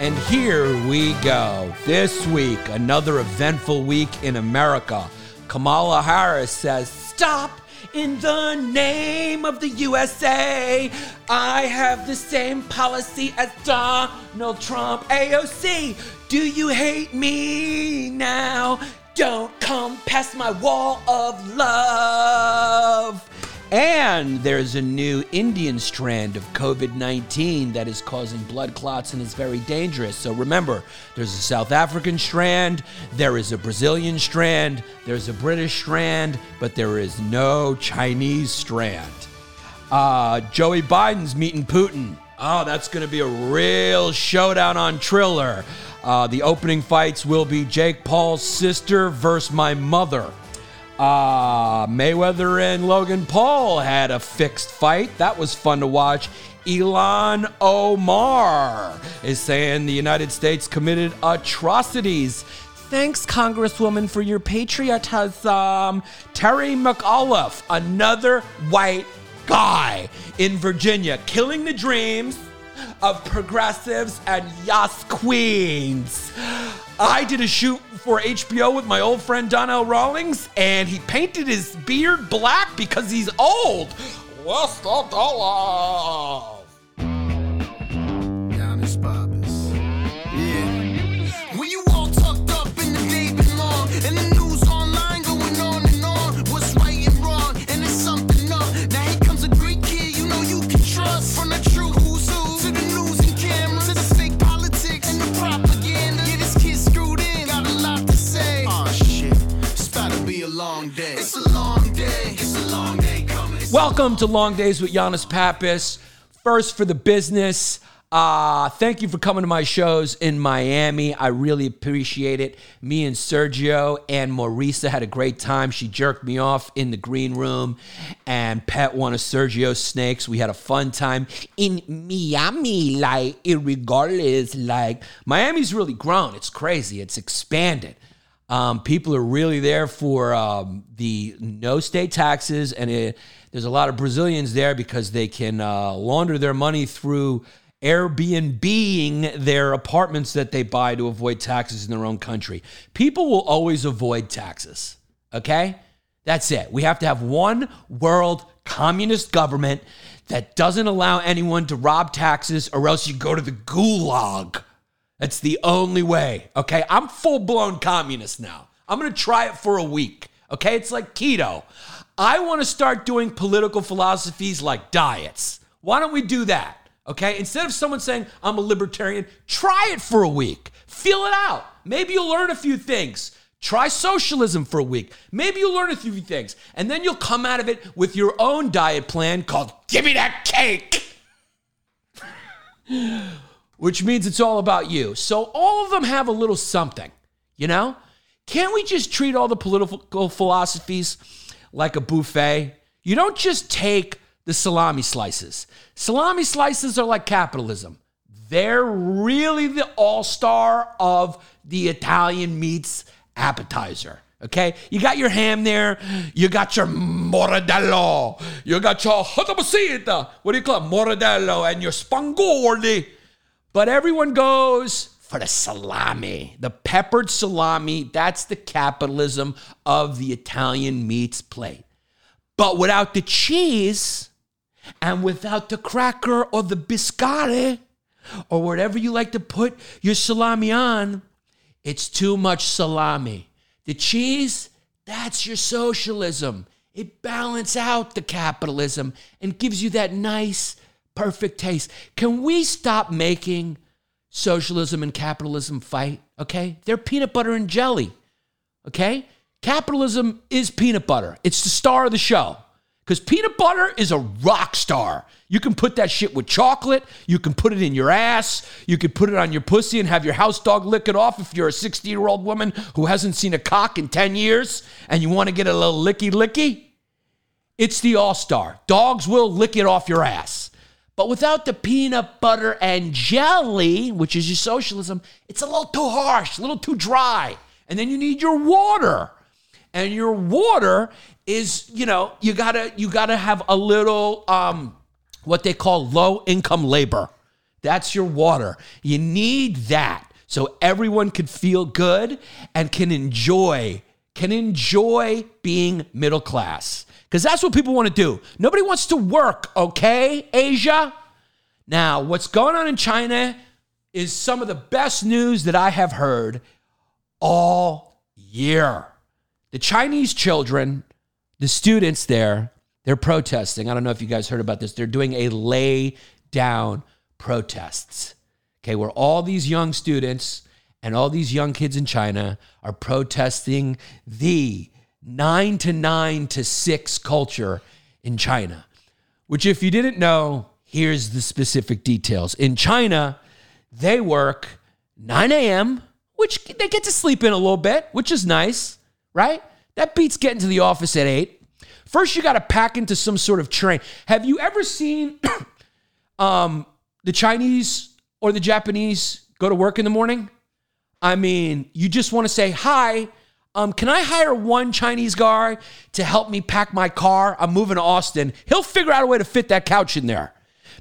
And here we go. This week, another eventful week in America. Kamala Harris says, Stop in the name of the USA. I have the same policy as Donald Trump. AOC, do you hate me now? Don't come past my wall of love. And there's a new Indian strand of COVID 19 that is causing blood clots and is very dangerous. So remember, there's a South African strand, there is a Brazilian strand, there's a British strand, but there is no Chinese strand. Uh, Joey Biden's meeting Putin. Oh, that's going to be a real showdown on Triller. Uh, the opening fights will be Jake Paul's sister versus my mother. Uh, Mayweather and Logan Paul had a fixed fight. That was fun to watch. Ilhan Omar is saying the United States committed atrocities. Thanks, Congresswoman, for your patriotism. Terry McAuliffe, another white guy in Virginia, killing the dreams of progressives and Yas queens. I did a shoot for HBO with my old friend Donnell Rawlings, and he painted his beard black because he's old. What's the dollar? Welcome to Long Days with Giannis Pappas. First for the business. Uh, thank you for coming to my shows in Miami. I really appreciate it. Me and Sergio and Marisa had a great time. She jerked me off in the green room, and Pet one of Sergio's snakes. We had a fun time in Miami, like regardless. Like Miami's really grown. It's crazy. It's expanded. Um, people are really there for um, the no state taxes, and it, there's a lot of Brazilians there because they can uh, launder their money through Airbnb their apartments that they buy to avoid taxes in their own country. People will always avoid taxes. Okay, that's it. We have to have one world communist government that doesn't allow anyone to rob taxes, or else you go to the gulag. That's the only way. Okay. I'm full blown communist now. I'm to try it for a week. Okay. It's like keto. I want to start doing political philosophies like diets. Why don't we do that? Okay. Instead of someone saying, I'm a libertarian, try it for a week. Feel it out. Maybe you'll learn a few things. Try socialism for a week. Maybe you'll learn a few things. And then you'll come out of it with your own diet plan called Give Me That Cake which means it's all about you. So all of them have a little something, you know? Can't we just treat all the political philosophies like a buffet? You don't just take the salami slices. Salami slices are like capitalism. They're really the all-star of the Italian meats appetizer. Okay, you got your ham there, you got your mortadello, you got your hotabasita, what do you call it, mortadello, and your spangoli. But everyone goes for the salami, the peppered salami. That's the capitalism of the Italian meats plate. But without the cheese and without the cracker or the biscotti or whatever you like to put your salami on, it's too much salami. The cheese, that's your socialism. It balances out the capitalism and gives you that nice, perfect taste. Can we stop making socialism and capitalism fight? Okay? They're peanut butter and jelly. Okay? Capitalism is peanut butter, it's the star of the show. Because peanut butter is a rock star. You can put that shit with chocolate. You can put it in your ass. You can put it on your pussy and have your house dog lick it off if you're a 60 year old woman who hasn't seen a cock in 10 years and you want to get a little licky licky. It's the all star. Dogs will lick it off your ass. But without the peanut butter and jelly, which is your socialism, it's a little too harsh, a little too dry. And then you need your water. And your water is, you know, you gotta you gotta have a little um what they call low income labor. That's your water. You need that so everyone can feel good and can enjoy can enjoy being middle class. Cuz that's what people want to do. Nobody wants to work, okay? Asia. Now, what's going on in China is some of the best news that I have heard all year. The Chinese children, the students there, they're protesting. I don't know if you guys heard about this. They're doing a lay down protests. Okay, where all these young students and all these young kids in China are protesting the nine to nine to six culture in China. Which, if you didn't know, here's the specific details. In China, they work 9 a.m., which they get to sleep in a little bit, which is nice, right? That beats getting to the office at 8. First, you got to pack into some sort of train. Have you ever seen um, the Chinese or the Japanese go to work in the morning? I mean, you just want to say, hi, um, can I hire one Chinese guy to help me pack my car? I'm moving to Austin. He'll figure out a way to fit that couch in there.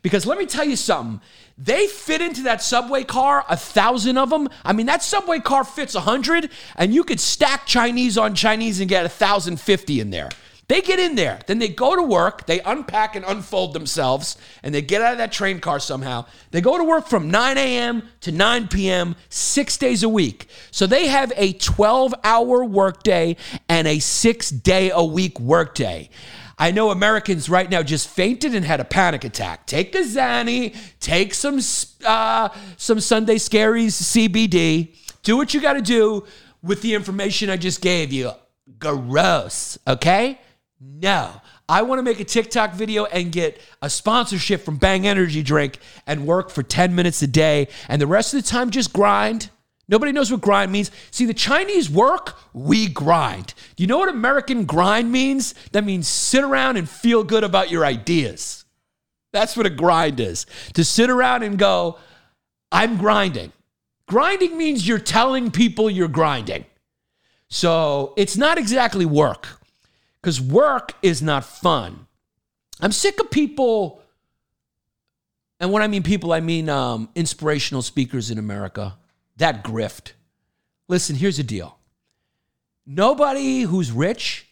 Because let me tell you something. They fit into that subway car, a thousand of them. I mean, that subway car fits a hundred, and you could stack Chinese on Chinese and get a thousand fifty in there. They get in there, then they go to work, they unpack and unfold themselves, and they get out of that train car somehow. They go to work from 9 a.m. to 9 p.m., six days a week. So they have a 12 hour workday and a six day a week workday. I know Americans right now just fainted and had a panic attack. Take a Xanny, take some uh, some Sunday Scaries CBD. Do what you got to do with the information I just gave you. Gross, okay? No. I want to make a TikTok video and get a sponsorship from Bang Energy Drink and work for 10 minutes a day and the rest of the time just grind. Nobody knows what grind means. See, the Chinese work, we grind. Do you know what American grind means? That means sit around and feel good about your ideas. That's what a grind is. To sit around and go, I'm grinding. Grinding means you're telling people you're grinding. So it's not exactly work because work is not fun. I'm sick of people, and when I mean people, I mean um, inspirational speakers in America, that grift. Listen, here's the deal nobody who's rich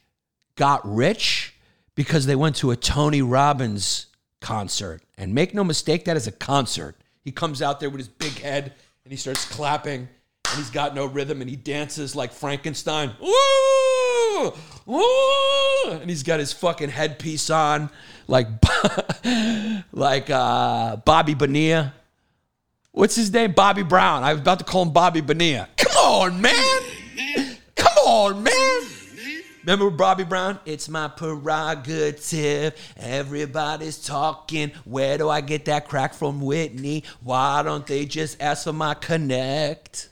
got rich because they went to a Tony Robbins concert. And make no mistake, that is a concert. He comes out there with his big head and he starts clapping and he's got no rhythm and he dances like Frankenstein. Woo! Woo! And he's got his fucking headpiece on like like uh, Bobby Bonilla. What's his name? Bobby Brown. I was about to call him Bobby Bonilla. Come on, man. Come on, man. Remember Bobby Brown? It's my prerogative. Everybody's talking. Where do I get that crack from Whitney? Why don't they just ask for my connect?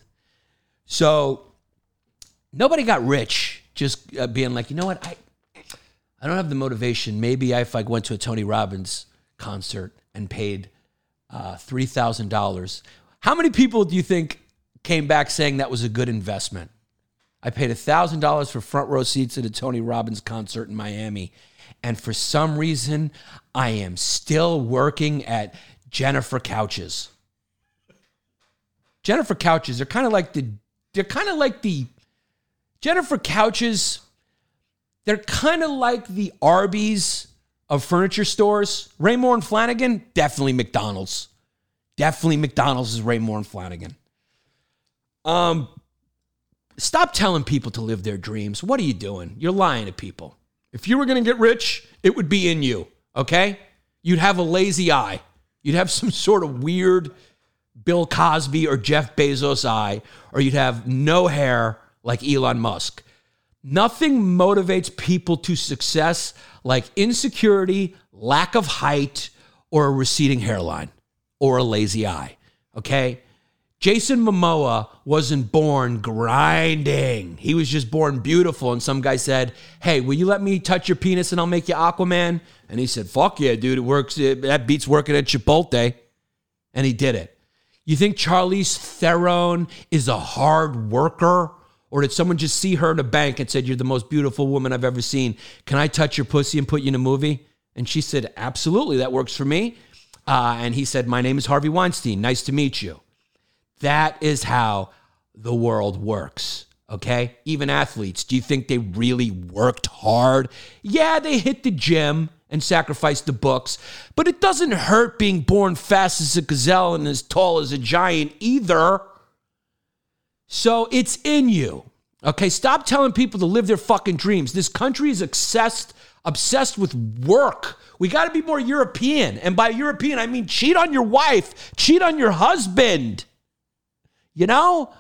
So nobody got rich just uh, being like, you know what? I I don't have the motivation. Maybe if I went to a Tony Robbins concert and paid uh, three thousand dollars, how many people do you think came back saying that was a good investment? I paid thousand dollars for front row seats at a Tony Robbins concert in Miami, and for some reason, I am still working at Jennifer Couches. Jennifer Couches are kind of like the they're kind of like the Jennifer Couches. They're kind of like the Arby's of furniture stores. Raymour and Flanigan, definitely McDonald's. Definitely McDonald's is Raymour and Flanigan. Um, stop telling people to live their dreams. What are you doing? You're lying to people. If you were going to get rich, it would be in you, okay? You'd have a lazy eye. You'd have some sort of weird Bill Cosby or Jeff Bezos eye, or you'd have no hair like Elon Musk. Nothing motivates people to success like insecurity, lack of height, or a receding hairline or a lazy eye. Okay? Jason Momoa wasn't born grinding. He was just born beautiful. And some guy said, Hey, will you let me touch your penis and I'll make you Aquaman? And he said, Fuck yeah, dude. It works. That beats working at Chipotle. And he did it. You think Charlize Theron is a hard worker? Or did someone just see her in a bank and said, You're the most beautiful woman I've ever seen? Can I touch your pussy and put you in a movie? And she said, Absolutely, that works for me. Uh, and he said, My name is Harvey Weinstein. Nice to meet you. That is how the world works. Okay. Even athletes, do you think they really worked hard? Yeah, they hit the gym and sacrificed the books, but it doesn't hurt being born fast as a gazelle and as tall as a giant either. So it's in you. Okay. Stop telling people to live their fucking dreams. This country is obsessed, obsessed with work. We got to be more European. And by European, I mean cheat on your wife, cheat on your husband. You know?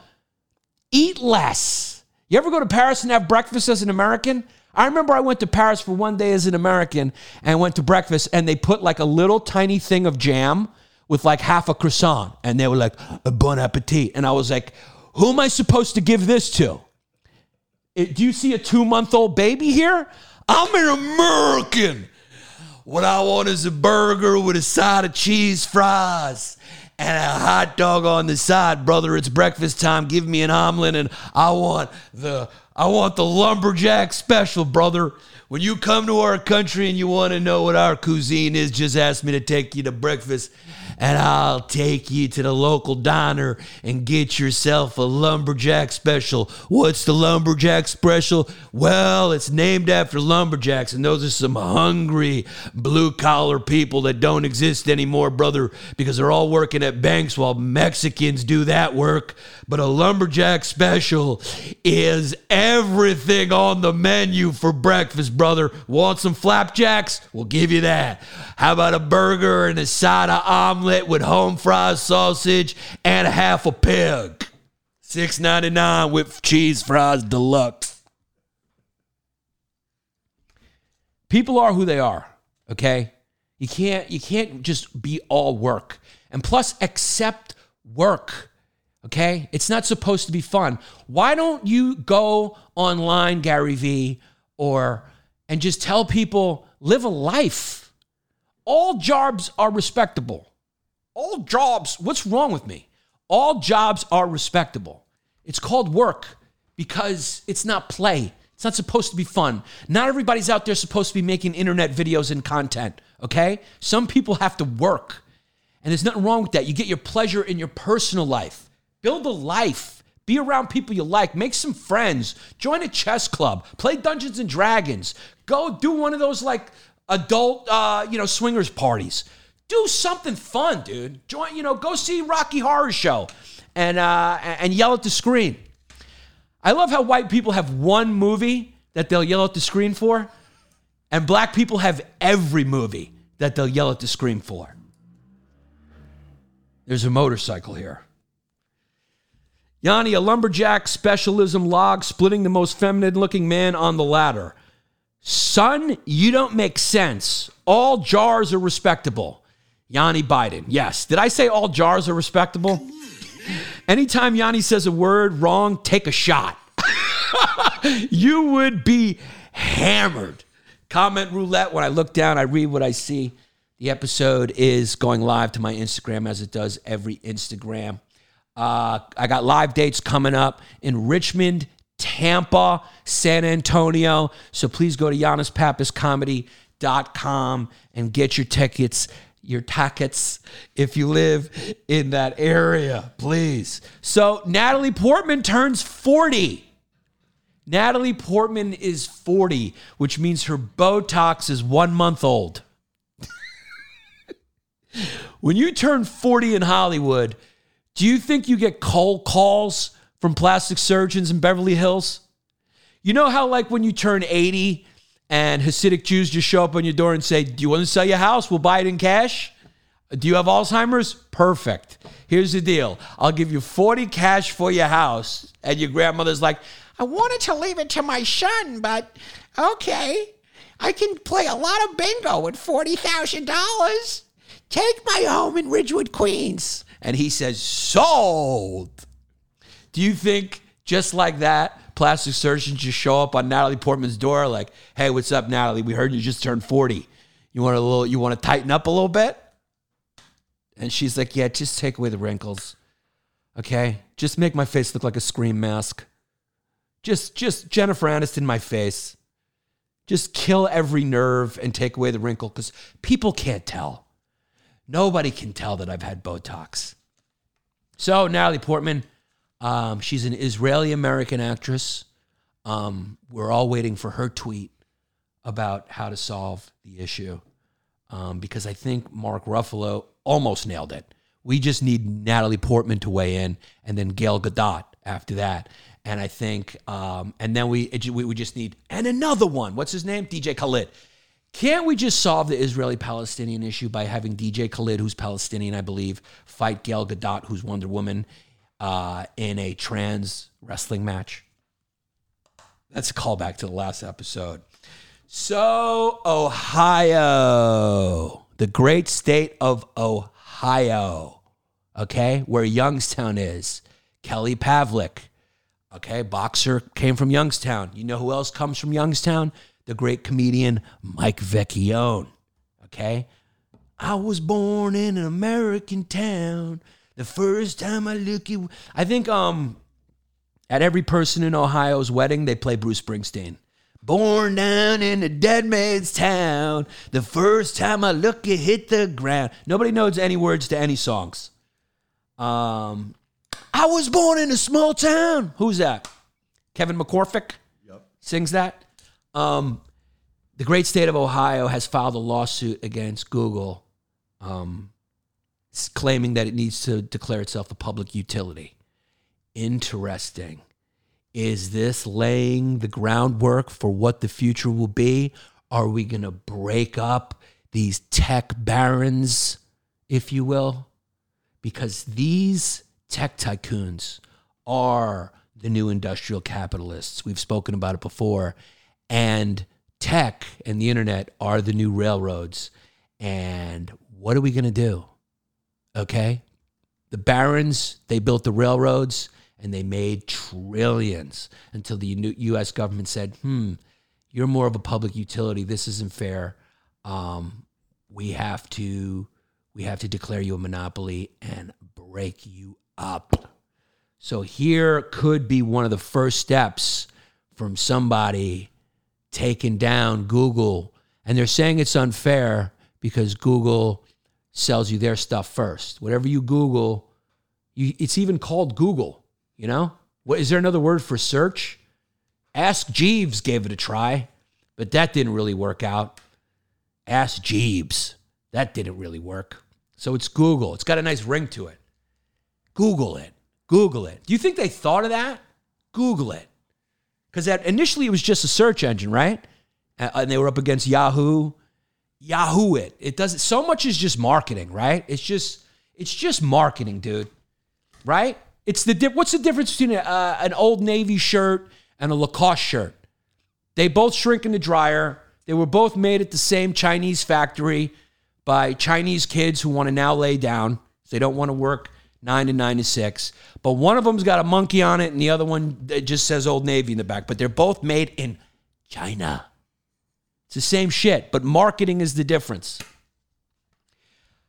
Eat less. You ever go to Paris and have breakfast as an American? I remember I went to Paris for one day as an American and went to breakfast, and they put like a little tiny thing of jam with like half a croissant, and they were like, bon appetit. And I was like, who am I supposed to give this to? It- do you see a two month old baby here? I'm an American. What I want is a burger with a side of cheese fries and a hot dog on the side, brother. It's breakfast time. Give me an omelet and I want the I want the lumberjack special, brother. When you come to our country and you want to know what our cuisine is, just ask me to take you to breakfast and I'll take you to the local diner and get yourself a lumberjack special. What's the lumberjack special? Well, it's named after lumberjacks, and those are some hungry blue collar people that don't exist anymore, brother, because they're all working at banks while Mexicans do that work. But a lumberjack special is everything on the menu for breakfast, brother. Want some flapjacks? We'll give you that. How about a burger and a side of omelet with home fried sausage and a half a pig? Six ninety nine with cheese fries deluxe. People are who they are, okay? You can't you can't just be all work. And plus accept work. Okay? It's not supposed to be fun. Why don't you go online, Gary Vee, or and just tell people live a life? All jobs are respectable. All jobs, what's wrong with me? All jobs are respectable. It's called work because it's not play. It's not supposed to be fun. Not everybody's out there supposed to be making internet videos and content, okay? Some people have to work. And there's nothing wrong with that. You get your pleasure in your personal life. Build a life. Be around people you like. Make some friends. Join a chess club. Play Dungeons and Dragons. Go do one of those like adult, uh, you know, swingers parties. Do something fun, dude. Join, you know, go see Rocky Horror Show, and uh, and yell at the screen. I love how white people have one movie that they'll yell at the screen for, and black people have every movie that they'll yell at the screen for. There's a motorcycle here. Yanni, a lumberjack specialism log splitting the most feminine looking man on the ladder. Son, you don't make sense. All jars are respectable. Yanni Biden. Yes. Did I say all jars are respectable? Anytime Yanni says a word wrong, take a shot. you would be hammered. Comment roulette. When I look down, I read what I see. The episode is going live to my Instagram as it does every Instagram. Uh, I got live dates coming up in Richmond, Tampa, San Antonio. So please go to YannisPapasComedy.com and get your tickets, your tickets if you live in that area, please. So Natalie Portman turns 40. Natalie Portman is 40, which means her Botox is one month old. when you turn 40 in Hollywood, do you think you get cold calls from plastic surgeons in Beverly Hills? You know how, like, when you turn 80 and Hasidic Jews just show up on your door and say, Do you want to sell your house? We'll buy it in cash. Do you have Alzheimer's? Perfect. Here's the deal I'll give you 40 cash for your house. And your grandmother's like, I wanted to leave it to my son, but okay. I can play a lot of bingo with $40,000. Take my home in Ridgewood, Queens. and he says, Sold. Do you think just like that, plastic surgeons just show up on Natalie Portman's door like, hey, what's up, Natalie? We heard you just turned 40. You want a little you want to tighten up a little bit? And she's like, Yeah, just take away the wrinkles. Okay? Just make my face look like a scream mask. Just just Jennifer Aniston my face. Just kill every nerve and take away the wrinkle because people can't tell. Nobody can tell that I've had Botox. So, Natalie Portman, um, she's an Israeli American actress. Um, we're all waiting for her tweet about how to solve the issue um, because I think Mark Ruffalo almost nailed it. We just need Natalie Portman to weigh in and then Gail Gadot after that. And I think, um, and then we, it, we we just need, and another one. What's his name? DJ Khaled. Can't we just solve the Israeli Palestinian issue by having DJ Khaled, who's Palestinian, I believe, fight Gail Gadot, who's Wonder Woman, uh, in a trans wrestling match? That's a callback to the last episode. So, Ohio, the great state of Ohio, okay, where Youngstown is. Kelly Pavlik, okay, boxer came from Youngstown. You know who else comes from Youngstown? The great comedian Mike Vecchione, okay? I was born in an American town. The first time I look at, I think um, at every person in Ohio's wedding they play Bruce Springsteen. Born down in a dead man's town. The first time I look, it hit the ground. Nobody knows any words to any songs. Um, I was born in a small town. Who's that? Kevin McCormick. Yep. Sings that. Um, the great state of Ohio has filed a lawsuit against Google, um, claiming that it needs to declare itself a public utility. Interesting. Is this laying the groundwork for what the future will be? Are we going to break up these tech barons, if you will? Because these tech tycoons are the new industrial capitalists. We've spoken about it before. And tech and the internet are the new railroads. And what are we going to do? Okay? The barons, they built the railroads and they made trillions until the US government said, hmm, you're more of a public utility. This isn't fair. Um, we have to we have to declare you a monopoly and break you up. So here could be one of the first steps from somebody taking down Google. And they're saying it's unfair because Google sells you their stuff first. Whatever you Google, you, it's even called Google, you know? What is there another word for search? Ask Jeeves gave it a try, but that didn't really work out. Ask Jeeves. That didn't really work. So it's Google. It's got a nice ring to it. Google it. Google it. Do you think they thought of that? Google it. Because that initially it was just a search engine, right? And they were up against Yahoo. Yahoo it. It doesn't so much is just marketing, right? It's just it's just marketing, dude. Right? It's the di- what's the difference between a, uh, an old Navy shirt and a Lacoste shirt? They both shrink in the dryer. They were both made at the same Chinese factory by Chinese kids who want to now lay down. They don't want to work nine to nine to six. But one of them's got a monkey on it, and the other one just says Old Navy in the back. But they're both made in China. It's the same shit, but marketing is the difference.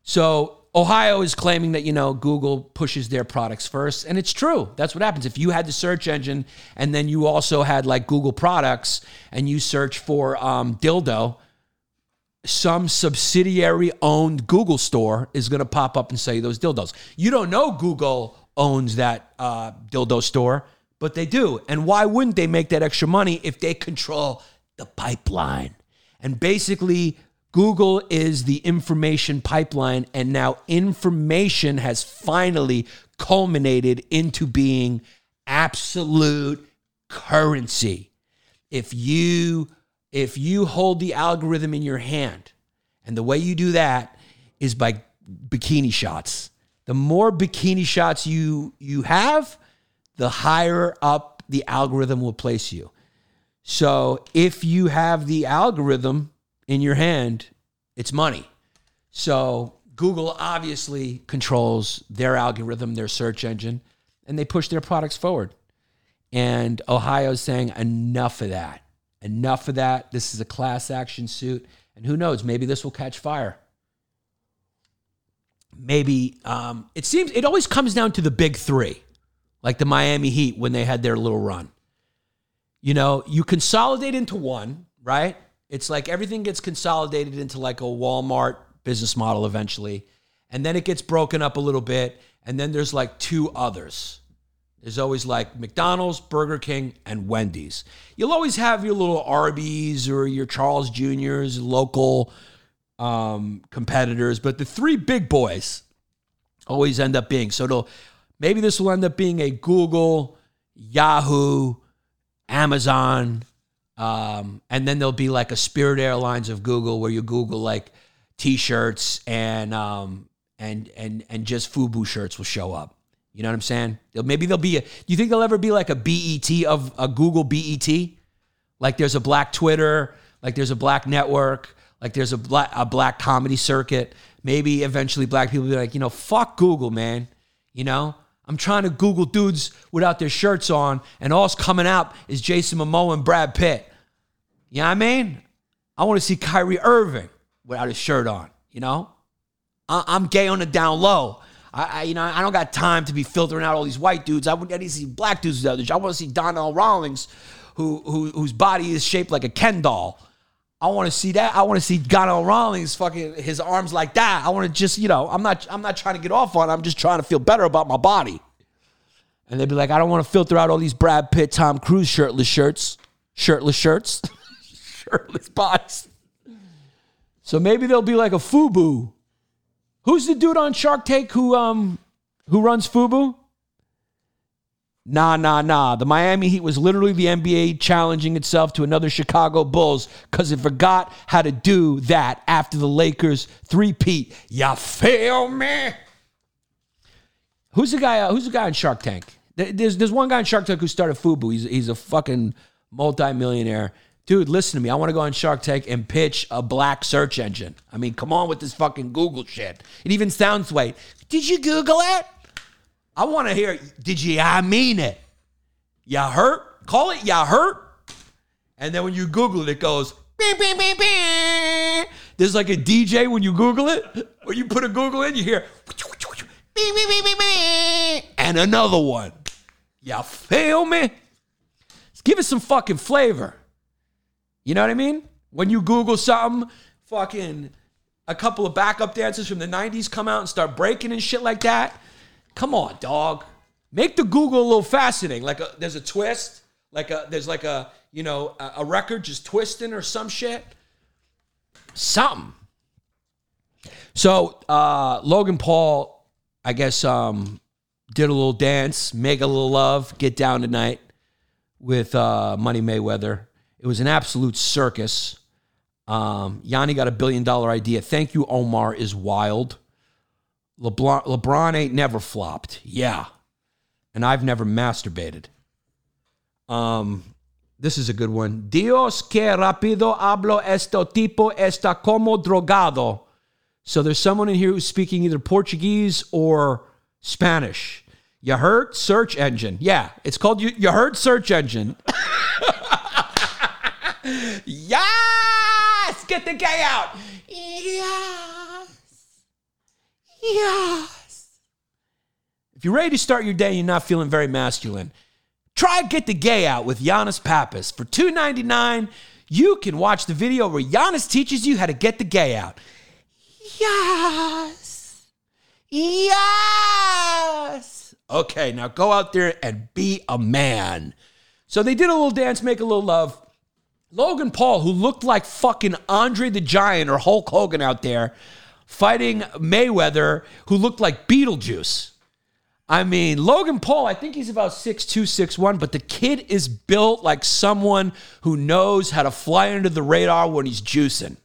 So Ohio is claiming that you know Google pushes their products first, and it's true. That's what happens if you had the search engine, and then you also had like Google products, and you search for um, dildo. Some subsidiary owned Google store is going to pop up and sell you those dildos. You don't know Google owns that uh, dildo store, but they do. And why wouldn't they make that extra money if they control the pipeline? And basically, Google is the information pipeline, and now information has finally culminated into being absolute currency. If you if you hold the algorithm in your hand, and the way you do that is by bikini shots. The more bikini shots you you have, the higher up the algorithm will place you. So if you have the algorithm in your hand, it's money. So Google obviously controls their algorithm, their search engine, and they push their products forward. And Ohio's saying enough of that. Enough of that. This is a class action suit. And who knows, maybe this will catch fire. Maybe um, it seems it always comes down to the big three, like the Miami Heat when they had their little run. You know, you consolidate into one, right? It's like everything gets consolidated into like a Walmart business model eventually. And then it gets broken up a little bit. And then there's like two others. There's always like McDonald's, Burger King, and Wendy's. You'll always have your little Arby's or your Charles Jr.'s, local um, competitors, but the three big boys always end up being. So maybe this will end up being a Google, Yahoo, Amazon, um, and then there'll be like a Spirit Airlines of Google where you Google like T-shirts and um, and and and just FUBU shirts will show up. You know what I'm saying? Maybe there'll be a. Do you think there'll ever be like a BET of a Google BET? Like there's a black Twitter, like there's a black network, like there's a black a black comedy circuit. Maybe eventually black people be like, you know, fuck Google, man. You know, I'm trying to Google dudes without their shirts on, and all's coming out is Jason Momoa and Brad Pitt. You know what I mean? I want to see Kyrie Irving without his shirt on. You know, I- I'm gay on the down low. I, I, you know, I don't got time to be filtering out all these white dudes. I, would, to see black dudes. I want to see Donnell Rawlings, who, who whose body is shaped like a Ken doll. I want to see that. I want to see Donnell Rawlings fucking his arms like that. I want to just, you know, I'm not, I'm not trying to get off on. it. I'm just trying to feel better about my body. And they'd be like, I don't want to filter out all these Brad Pitt, Tom Cruise shirtless shirts, shirtless shirts, shirtless bodies. So maybe there'll be like a FUBU. Who's the dude on Shark Tank who um who runs FUBU? Nah, nah, nah. The Miami Heat was literally the NBA challenging itself to another Chicago Bulls because it forgot how to do that after the Lakers three-peat. Ya feel me? Who's the guy? Uh, who's the guy on Shark Tank? There's there's one guy on Shark Tank who started FUBU. He's he's a fucking multimillionaire. Dude, listen to me. I want to go on Shark Tank and pitch a black search engine. I mean, come on with this fucking Google shit. It even sounds white. Did you Google it? I want to hear. Did you? I mean it. Ya hurt? Call it ya hurt. And then when you Google it, it goes. "Beep, beep, beep, beep." There's like a DJ when you Google it, or you put a Google in, you hear. "Beep, beep, beep, beep, beep," And another one. You feel me? Give it some fucking flavor. You know what I mean? When you Google something, fucking a couple of backup dancers from the 90s come out and start breaking and shit like that. Come on, dog. Make the Google a little fascinating. Like a, there's a twist, like a there's like a you know a, a record just twisting or some shit. Something. So uh, Logan Paul, I guess, um, did a little dance, make a little love, get down tonight with uh, Money Mayweather. It was an absolute circus. Um, Yanni got a billion dollar idea. Thank you, Omar is wild. LeBron, LeBron ain't never flopped. Yeah. And I've never masturbated. Um, this is a good one. Dios que rápido hablo esto tipo está como drogado. So there's someone in here who's speaking either Portuguese or Spanish. You heard? Search engine. Yeah, it's called you, you heard search engine. yes! Get the gay out. Yes. Yes. If you're ready to start your day and you're not feeling very masculine, try Get the Gay Out with Giannis Pappas. For $2.99, you can watch the video where Giannis teaches you how to get the gay out. Yes. Yes. Okay, now go out there and be a man. So they did a little dance, make a little love. Logan Paul, who looked like fucking Andre the Giant or Hulk Hogan out there, fighting Mayweather, who looked like Beetlejuice. I mean, Logan Paul, I think he's about 6'2, 6'1, but the kid is built like someone who knows how to fly under the radar when he's juicing.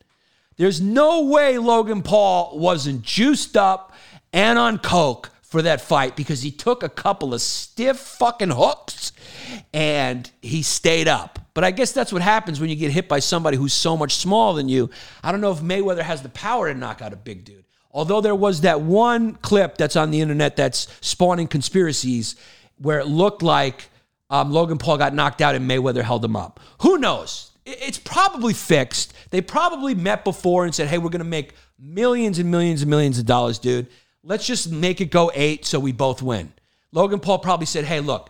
There's no way Logan Paul wasn't juiced up and on coke for that fight because he took a couple of stiff fucking hooks and he stayed up. But I guess that's what happens when you get hit by somebody who's so much smaller than you. I don't know if Mayweather has the power to knock out a big dude. Although there was that one clip that's on the internet that's spawning conspiracies where it looked like um, Logan Paul got knocked out and Mayweather held him up. Who knows? It's probably fixed. They probably met before and said, hey, we're going to make millions and millions and millions of dollars, dude. Let's just make it go eight so we both win. Logan Paul probably said, hey, look,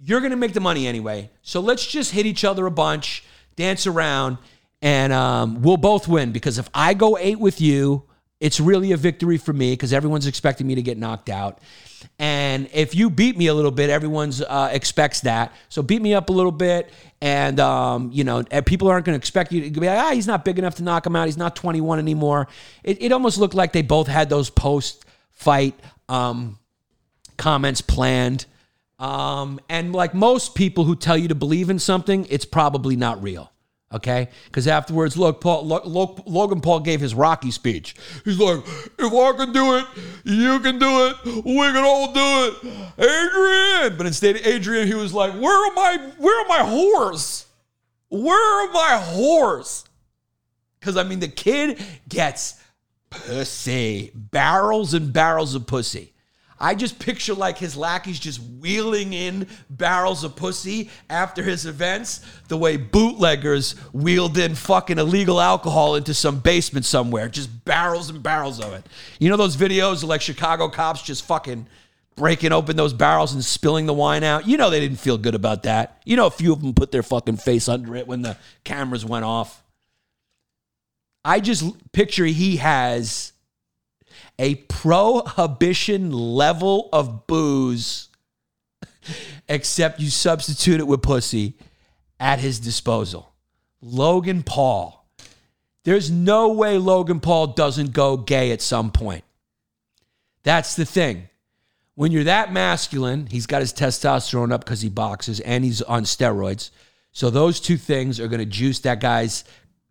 you're going to make the money anyway. So let's just hit each other a bunch, dance around, and um, we'll both win because if I go eight with you, it's really a victory for me because everyone's expecting me to get knocked out. And if you beat me a little bit, everyone's uh, expects that. So beat me up a little bit, and um, you know, people aren't going to expect you to be like, ah, he's not big enough to knock him out. He's not 21 anymore. It, it almost looked like they both had those post fight um, comments planned. Um, and like most people who tell you to believe in something, it's probably not real. Okay, because afterwards, look, Paul, Lo- Lo- Logan Paul gave his Rocky speech. He's like, "If I can do it, you can do it. We can all do it, Adrian." But instead, of Adrian, he was like, "Where are my, where are my whores? Where are my whores?" Because I mean, the kid gets pussy, barrels and barrels of pussy. I just picture like his lackeys just wheeling in barrels of pussy after his events, the way bootleggers wheeled in fucking illegal alcohol into some basement somewhere, just barrels and barrels of it. You know those videos of like Chicago cops just fucking breaking open those barrels and spilling the wine out? You know they didn't feel good about that. You know a few of them put their fucking face under it when the cameras went off. I just picture he has a prohibition level of booze, except you substitute it with pussy at his disposal. Logan Paul. There's no way Logan Paul doesn't go gay at some point. That's the thing. When you're that masculine, he's got his testosterone up because he boxes and he's on steroids. So those two things are going to juice that guy's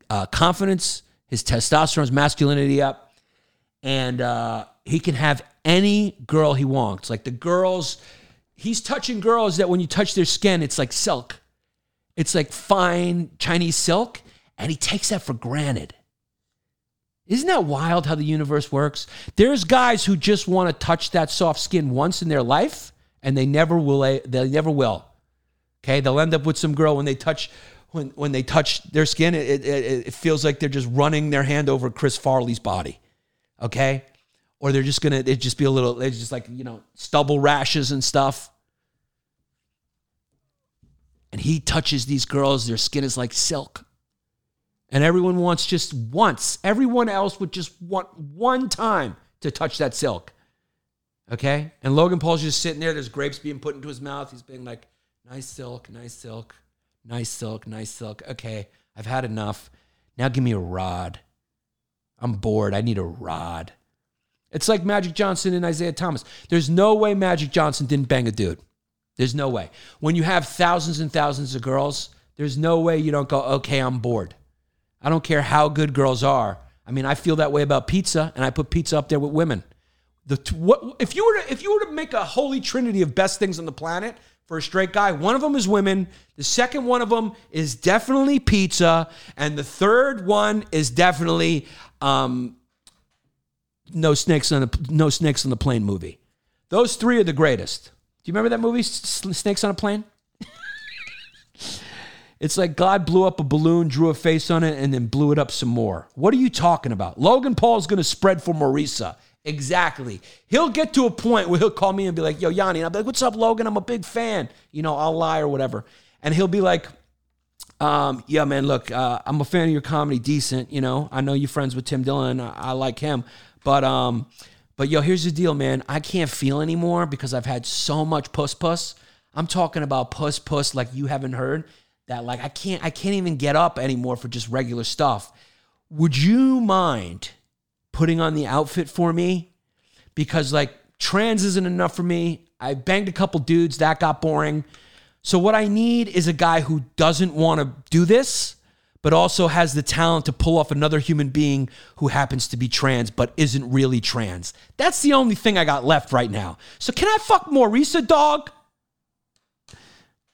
uh, confidence, his testosterone, his masculinity up and uh, he can have any girl he wants. Like the girls, he's touching girls that when you touch their skin, it's like silk. It's like fine Chinese silk, and he takes that for granted. Isn't that wild how the universe works? There's guys who just want to touch that soft skin once in their life, and they never will. They never will. Okay, they'll end up with some girl when they touch when when they touch their skin. It, it, it feels like they're just running their hand over Chris Farley's body okay? Or they're just gonna it just be a little it's just like, you know, stubble rashes and stuff. And he touches these girls, their skin is like silk. And everyone wants just once. Everyone else would just want one time to touch that silk. Okay? And Logan Paul's just sitting there, there's grapes being put into his mouth. He's being like, nice silk, nice silk, nice silk, nice silk. Okay, I've had enough. Now give me a rod. I'm bored. I need a rod. It's like Magic Johnson and Isaiah Thomas. There's no way Magic Johnson didn't bang a dude. There's no way. When you have thousands and thousands of girls, there's no way you don't go, okay, I'm bored. I don't care how good girls are. I mean, I feel that way about pizza, and I put pizza up there with women. The what, if you were to, if you were to make a holy trinity of best things on the planet for a straight guy, one of them is women. The second one of them is definitely pizza, and the third one is definitely um, no snakes on the no snakes on the plane movie. Those three are the greatest. Do you remember that movie, Snakes on a Plane? it's like God blew up a balloon, drew a face on it, and then blew it up some more. What are you talking about? Logan Paul's going to spread for Marisa. Exactly. He'll get to a point where he'll call me and be like, "Yo, Yanni," and I'll be like, "What's up, Logan? I'm a big fan." You know, I'll lie or whatever, and he'll be like, um, yeah, man, look, uh, I'm a fan of your comedy, decent. You know, I know you're friends with Tim Dillon. I, I like him, but um, but yo, here's the deal, man. I can't feel anymore because I've had so much puss puss. I'm talking about puss puss like you haven't heard. That like I can't I can't even get up anymore for just regular stuff. Would you mind putting on the outfit for me? Because like trans isn't enough for me. I banged a couple dudes, that got boring. So what I need is a guy who doesn't want to do this, but also has the talent to pull off another human being who happens to be trans but isn't really trans. That's the only thing I got left right now. So can I fuck Marisa, dog?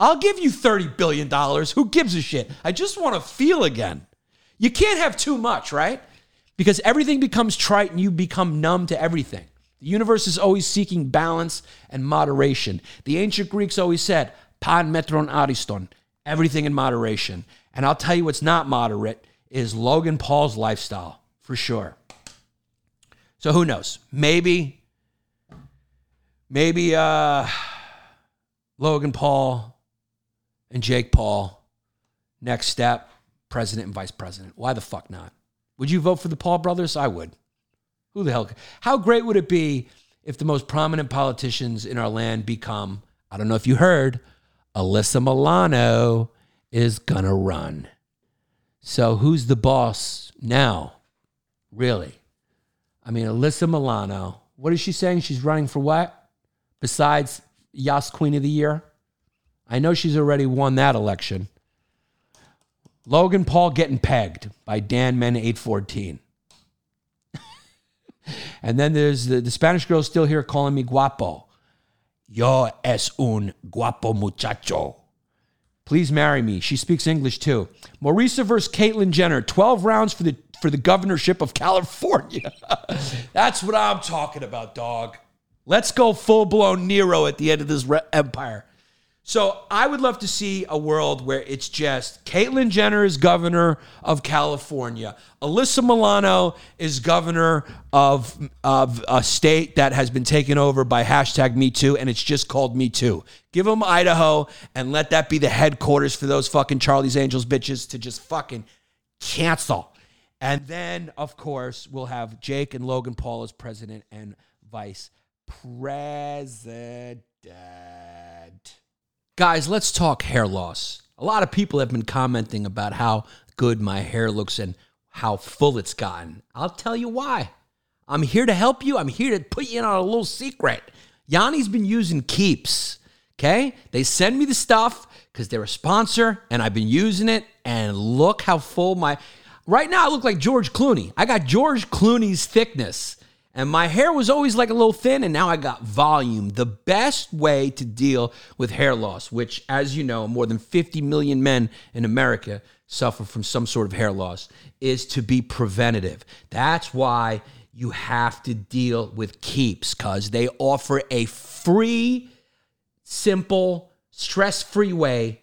I'll give you $30 billion. Who gives a shit? I just want to feel again. You can't have too much, right? Because everything becomes trite and you become numb to everything. The universe is always seeking balance and moderation. The ancient Greeks always said, pan metron ariston, everything in moderation. And I'll tell you what's not moderate is Logan Paul's lifestyle, for sure. So who knows? Maybe, maybe uh, Logan Paul and Jake Paul, next step, president and vice president. Why the fuck not? Would you vote for the Paul brothers? I would. Who the hell? How great would it be if the most prominent politicians in our land become, I don't know if you heard, Alyssa Milano is gonna run. So who's the boss now? Really? I mean, Alyssa Milano, what is she saying? She's running for what? Besides Yas Queen of the Year? I know she's already won that election. Logan Paul getting pegged by Dan Men 814. and then there's the, the Spanish girl still here calling me guapo. Yo es un guapo muchacho. Please marry me. She speaks English too. Marisa versus Caitlyn Jenner. 12 rounds for the for the governorship of California. That's what I'm talking about, dog. Let's go full blown Nero at the end of this re- empire. So I would love to see a world where it's just Caitlyn Jenner is governor of California. Alyssa Milano is governor of, of a state that has been taken over by hashtag Me Too, and it's just called Me Too. Give them Idaho and let that be the headquarters for those fucking Charlie's Angels bitches to just fucking cancel. And then, of course, we'll have Jake and Logan Paul as president and vice president. Guys, let's talk hair loss. A lot of people have been commenting about how good my hair looks and how full it's gotten. I'll tell you why. I'm here to help you. I'm here to put you in on a little secret. Yanni's been using Keeps. Okay? They send me the stuff because they're a sponsor and I've been using it. And look how full my. Right now, I look like George Clooney. I got George Clooney's thickness. And my hair was always like a little thin, and now I got volume. The best way to deal with hair loss, which, as you know, more than 50 million men in America suffer from some sort of hair loss, is to be preventative. That's why you have to deal with Keeps, because they offer a free, simple, stress free way.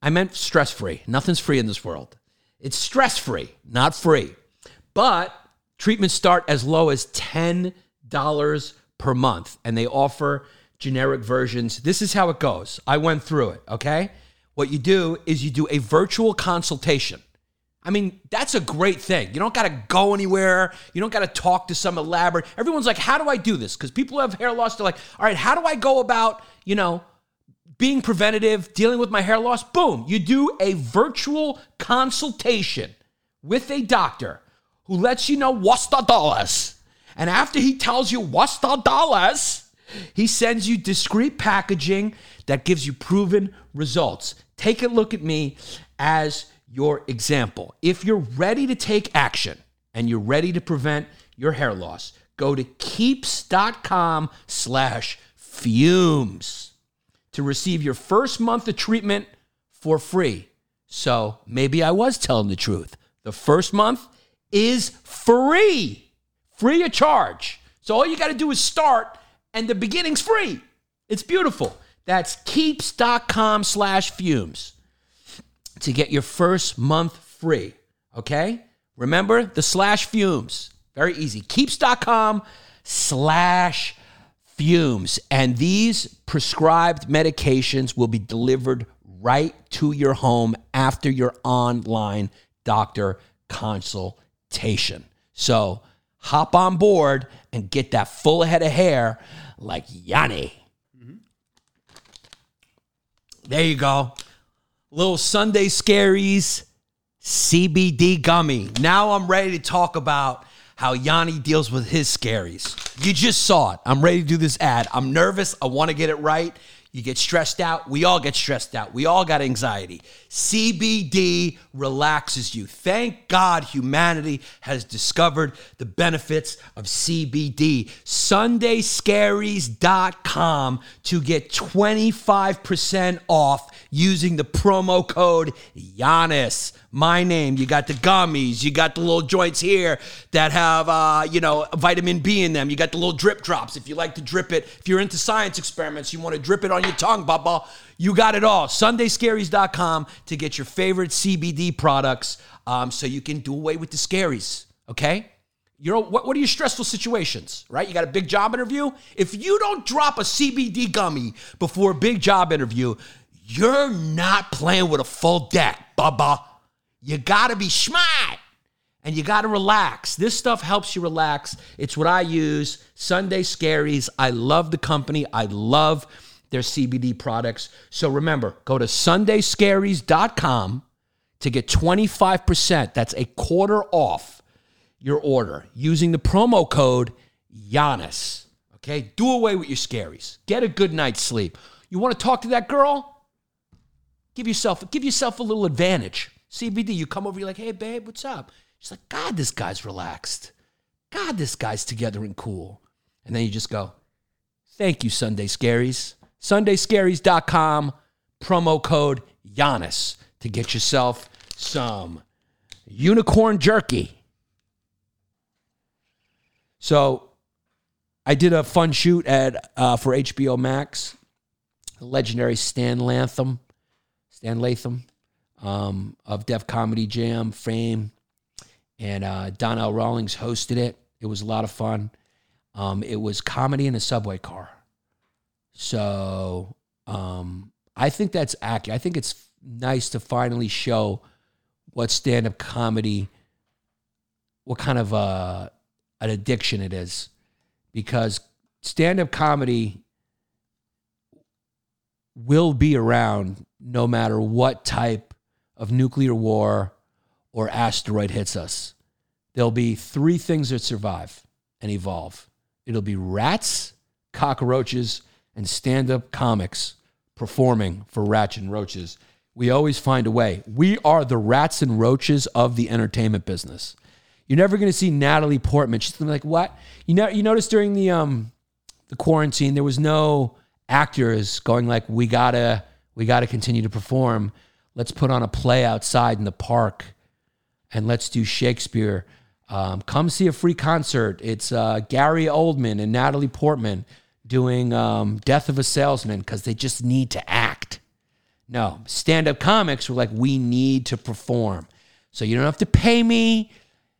I meant stress free. Nothing's free in this world. It's stress free, not free. But treatments start as low as $10 per month, and they offer generic versions. This is how it goes. I went through it, okay? What you do is you do a virtual consultation. I mean, that's a great thing. You don't got to go anywhere. You don't got to talk to some elaborate. Everyone's like, how do I do this? Because people who have hair loss, they're like, all right, how do I go about, you know, being preventative, dealing with my hair loss? Boom, you do a virtual consultation with a doctor who lets you know what's the dollars. And after he tells you what's the dollars, he sends you discreet packaging that gives you proven results. Take a look at me as your example. If you're ready to take action and you're ready to prevent your hair loss, go to keeps.com slash fumes to receive your first month of treatment for free. So maybe I was telling the truth. The first month is free, free of charge. So all you got to do is start, and the beginning's free. It's beautiful. That's keeps.com slash fumes to get your first month free. Okay? Remember the slash fumes. Very easy. Keeps.com slash fumes. And these prescribed medications will be delivered right to your home after your online doctor consultation. So hop on board and get that full head of hair like Yanni. Mm-hmm. There you go. Little Sunday Scaries CBD gummy. Now I'm ready to talk about how Yanni deals with his scaries. You just saw it. I'm ready to do this ad. I'm nervous. I want to get it right. You get stressed out. We all get stressed out. We all got anxiety. CBD relaxes you. Thank God humanity has discovered the benefits of CBD. SundayScaries.com to get 25% off using the promo code Yannis. My name. You got the gummies. You got the little joints here that have, uh, you know, vitamin B in them. You got the little drip drops. If you like to drip it, if you're into science experiments, you want to drip it on your tongue, baba. You got it all. SundayScaries.com to get your favorite CBD products um, so you can do away with the scaries. Okay? You're, what, what are your stressful situations, right? You got a big job interview? If you don't drop a CBD gummy before a big job interview, you're not playing with a full deck, baba. You got to be smart and you got to relax. This stuff helps you relax. It's what I use. Sunday Scaries. I love the company. I love their CBD products. So remember, go to sundayscaries.com to get 25%. That's a quarter off your order using the promo code Yannis. Okay? Do away with your scaries. Get a good night's sleep. You want to talk to that girl? Give yourself give yourself a little advantage. CBD, you come over, you're like, hey babe, what's up? She's like, God, this guy's relaxed. God, this guy's together and cool. And then you just go, thank you, Sunday Scaries. SundayScaries.com, promo code Yannis to get yourself some unicorn jerky. So I did a fun shoot at uh, for HBO Max. Legendary Stan Lathan, Stan Lathan um, of Def Comedy Jam fame, and uh, Donnell Rawlings hosted it. It was a lot of fun. Um, it was comedy in a subway car. So um, I think that's accurate. I think it's nice to finally show what stand up comedy, what kind of uh, an addiction it is. Because stand up comedy will be around no matter what type of nuclear war or asteroid hits us. There'll be three things that survive and evolve it'll be rats, cockroaches, and stand up comics performing for rats and roaches. We always find a way. We are the rats and roaches of the entertainment business. You're never going to see Natalie Portman. She's like, what? You know, you notice during the um the quarantine, there was no actors going like, we gotta we gotta continue to perform. Let's put on a play outside in the park, and let's do Shakespeare. Um, come see a free concert. It's uh, Gary Oldman and Natalie Portman doing um, Death of a Salesman because they just need to act. No, stand up comics were like, we need to perform. So you don't have to pay me.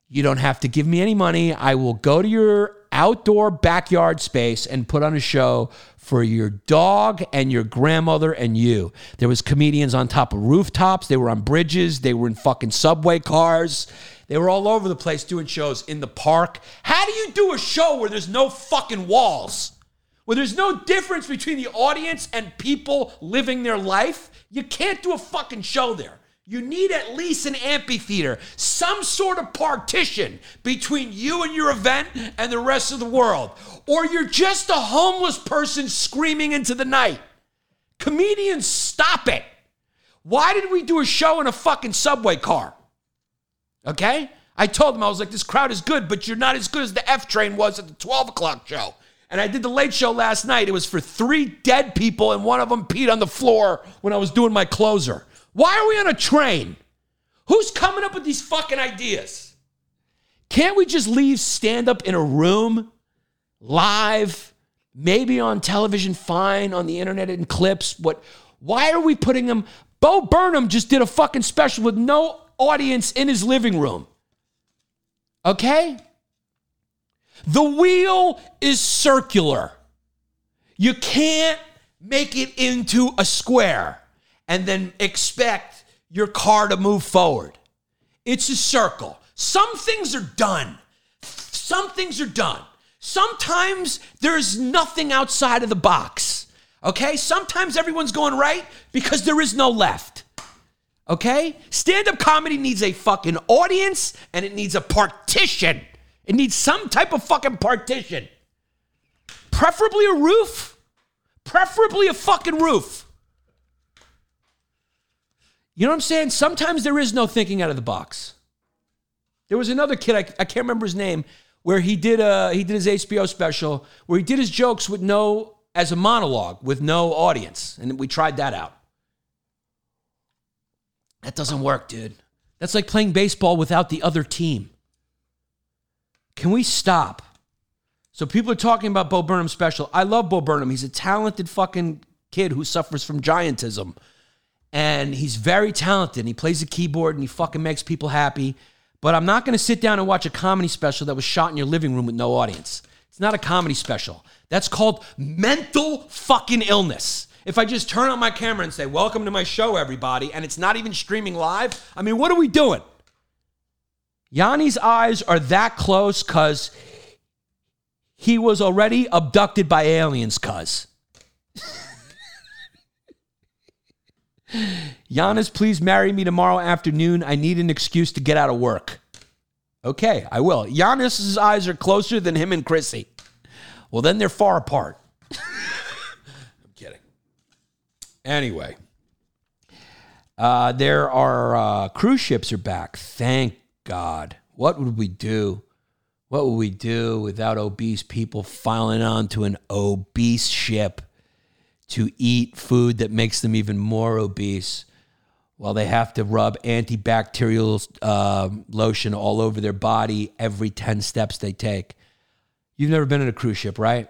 You don't have to give me any money. I will go to your outdoor backyard space and put on a show for your dog and your grandmother and you. There was comedians on top of rooftops, they were on bridges, they were in fucking subway cars. They were all over the place doing shows in the park. How do you do a show where there's no fucking walls? Where there's no difference between the audience and people living their life? You can't do a fucking show there. You need at least an amphitheater, some sort of partition between you and your event and the rest of the world. Or you're just a homeless person screaming into the night. Comedians, stop it. Why did we do a show in a fucking subway car? Okay? I told them, I was like, this crowd is good, but you're not as good as the F train was at the 12 o'clock show. And I did the late show last night. It was for three dead people, and one of them peed on the floor when I was doing my closer. Why are we on a train? Who's coming up with these fucking ideas? Can't we just leave stand up in a room, live, maybe on television, fine, on the internet in clips? What? Why are we putting them? Bo Burnham just did a fucking special with no audience in his living room. Okay? The wheel is circular. You can't make it into a square and then expect your car to move forward. It's a circle. Some things are done. Some things are done. Sometimes there's nothing outside of the box. Okay? Sometimes everyone's going right because there is no left. Okay? Stand up comedy needs a fucking audience and it needs a partition. It needs some type of fucking partition. Preferably a roof. Preferably a fucking roof. You know what I'm saying? Sometimes there is no thinking out of the box. There was another kid, I, I can't remember his name, where he did a he did his HBO special where he did his jokes with no as a monologue with no audience. And we tried that out. That doesn't work, dude. That's like playing baseball without the other team. Can we stop? So people are talking about Bo Burnham's special. I love Bo Burnham. He's a talented fucking kid who suffers from giantism. And he's very talented. He plays the keyboard and he fucking makes people happy. But I'm not going to sit down and watch a comedy special that was shot in your living room with no audience. It's not a comedy special. That's called mental fucking illness. If I just turn on my camera and say, Welcome to my show, everybody, and it's not even streaming live, I mean, what are we doing? Yanni's eyes are that close because he was already abducted by aliens, cuz. Yannis, please marry me tomorrow afternoon. I need an excuse to get out of work. Okay, I will. Yannis's eyes are closer than him and Chrissy. Well, then they're far apart. I'm kidding. Anyway, uh, there are uh, cruise ships are back. Thank God. What would we do? What would we do without obese people filing onto an obese ship to eat food that makes them even more obese? while they have to rub antibacterial uh, lotion all over their body every 10 steps they take. You've never been on a cruise ship, right?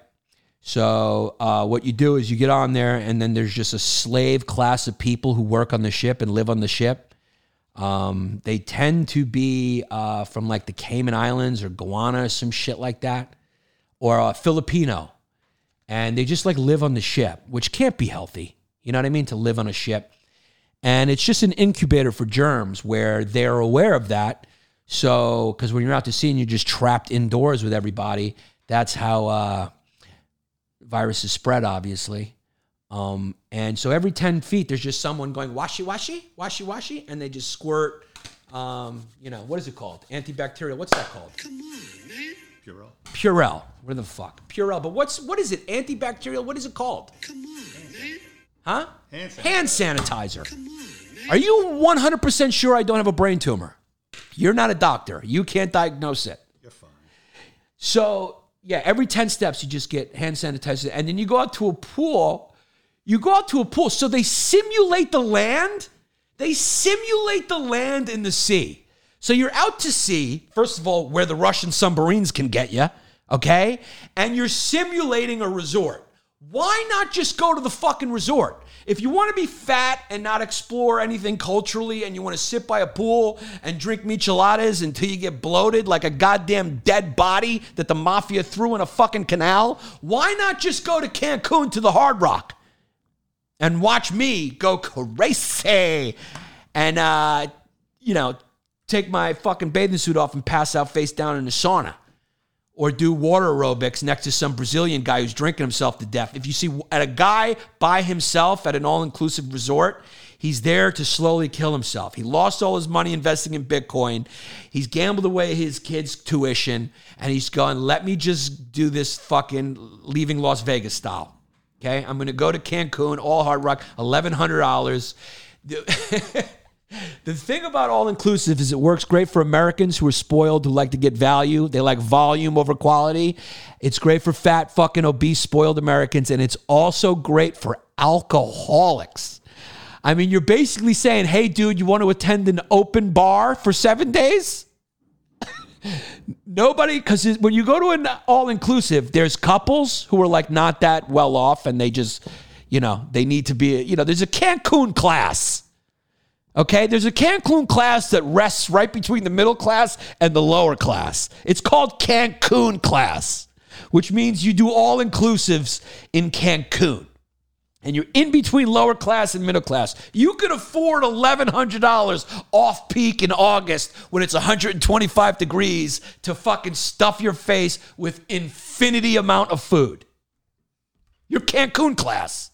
So, uh, what you do is you get on there, and then there's just a slave class of people who work on the ship and live on the ship. Um, they tend to be uh, from like the Cayman Islands or Guana, or some shit like that, or uh, Filipino. And they just like live on the ship, which can't be healthy. You know what I mean? To live on a ship. And it's just an incubator for germs where they're aware of that. So, because when you're out to sea and you're just trapped indoors with everybody, that's how uh, viruses spread, obviously. Um, and so every 10 feet, there's just someone going, washy, washy, washy, washy, and they just squirt, um, you know, what is it called? Antibacterial. What's that called? Come on, man. Purell. Purell. Where the fuck? Purell. But what's, what is it? Antibacterial? What is it called? Come on, man. Huh? Hand sanitizer. Hand sanitizer. Come on, man. Are you 100% sure I don't have a brain tumor? You're not a doctor. You can't diagnose it. You're fine. So, yeah, every 10 steps, you just get hand sanitizer. And then you go out to a pool. You go out to a pool. So they simulate the land. They simulate the land in the sea. So you're out to sea, first of all, where the Russian submarines can get you, okay? And you're simulating a resort. Why not just go to the fucking resort? If you want to be fat and not explore anything culturally and you want to sit by a pool and drink micheladas until you get bloated like a goddamn dead body that the mafia threw in a fucking canal, why not just go to Cancun to the Hard Rock and watch me go crazy and, uh, you know, take my fucking bathing suit off and pass out face down in the sauna? or do water aerobics next to some Brazilian guy who's drinking himself to death. If you see at a guy by himself at an all-inclusive resort, he's there to slowly kill himself. He lost all his money investing in Bitcoin. He's gambled away his kids' tuition, and he's gone, let me just do this fucking leaving Las Vegas style. Okay, I'm gonna go to Cancun, all hard rock, eleven hundred dollars. The thing about all inclusive is it works great for Americans who are spoiled, who like to get value. They like volume over quality. It's great for fat, fucking obese, spoiled Americans. And it's also great for alcoholics. I mean, you're basically saying, hey, dude, you want to attend an open bar for seven days? Nobody, because when you go to an all inclusive, there's couples who are like not that well off and they just, you know, they need to be, you know, there's a Cancun class. Okay, there's a Cancun class that rests right between the middle class and the lower class. It's called Cancun class, which means you do all inclusives in Cancun. And you're in between lower class and middle class. You could afford $1,100 off peak in August when it's 125 degrees to fucking stuff your face with infinity amount of food. Your Cancun class.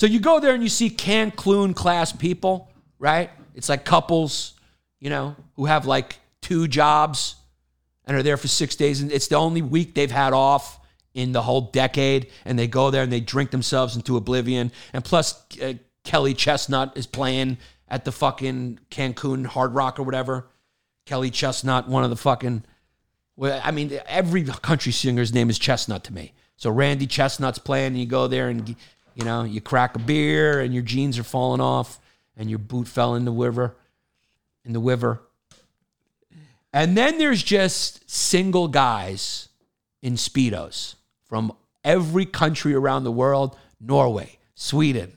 So you go there and you see Cancun class people, right? It's like couples, you know, who have like two jobs and are there for six days. And it's the only week they've had off in the whole decade. And they go there and they drink themselves into oblivion. And plus, uh, Kelly Chestnut is playing at the fucking Cancun Hard Rock or whatever. Kelly Chestnut, one of the fucking, well, I mean, every country singer's name is Chestnut to me. So Randy Chestnut's playing, and you go there and you know, you crack a beer and your jeans are falling off and your boot fell in the river, in the river. And then there's just single guys in Speedos from every country around the world, Norway, Sweden.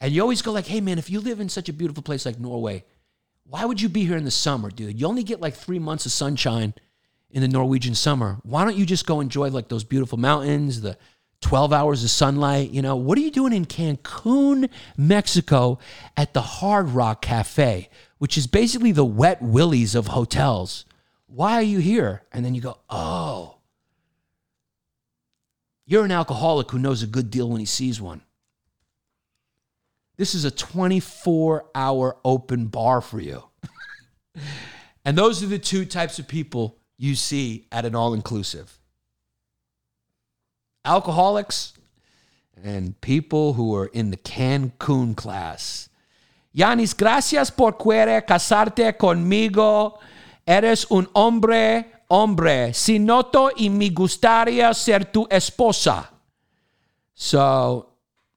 And you always go like, hey man, if you live in such a beautiful place like Norway, why would you be here in the summer, dude? You only get like three months of sunshine in the Norwegian summer. Why don't you just go enjoy like those beautiful mountains, the 12 hours of sunlight. You know, what are you doing in Cancun, Mexico at the Hard Rock Cafe, which is basically the wet willies of hotels? Why are you here? And then you go, oh, you're an alcoholic who knows a good deal when he sees one. This is a 24 hour open bar for you. and those are the two types of people you see at an all inclusive alcoholics and people who are in the Cancun class. Yannis, gracias por querer casarte conmigo. Eres un hombre, hombre. Si noto y me gustaría ser tu esposa. So,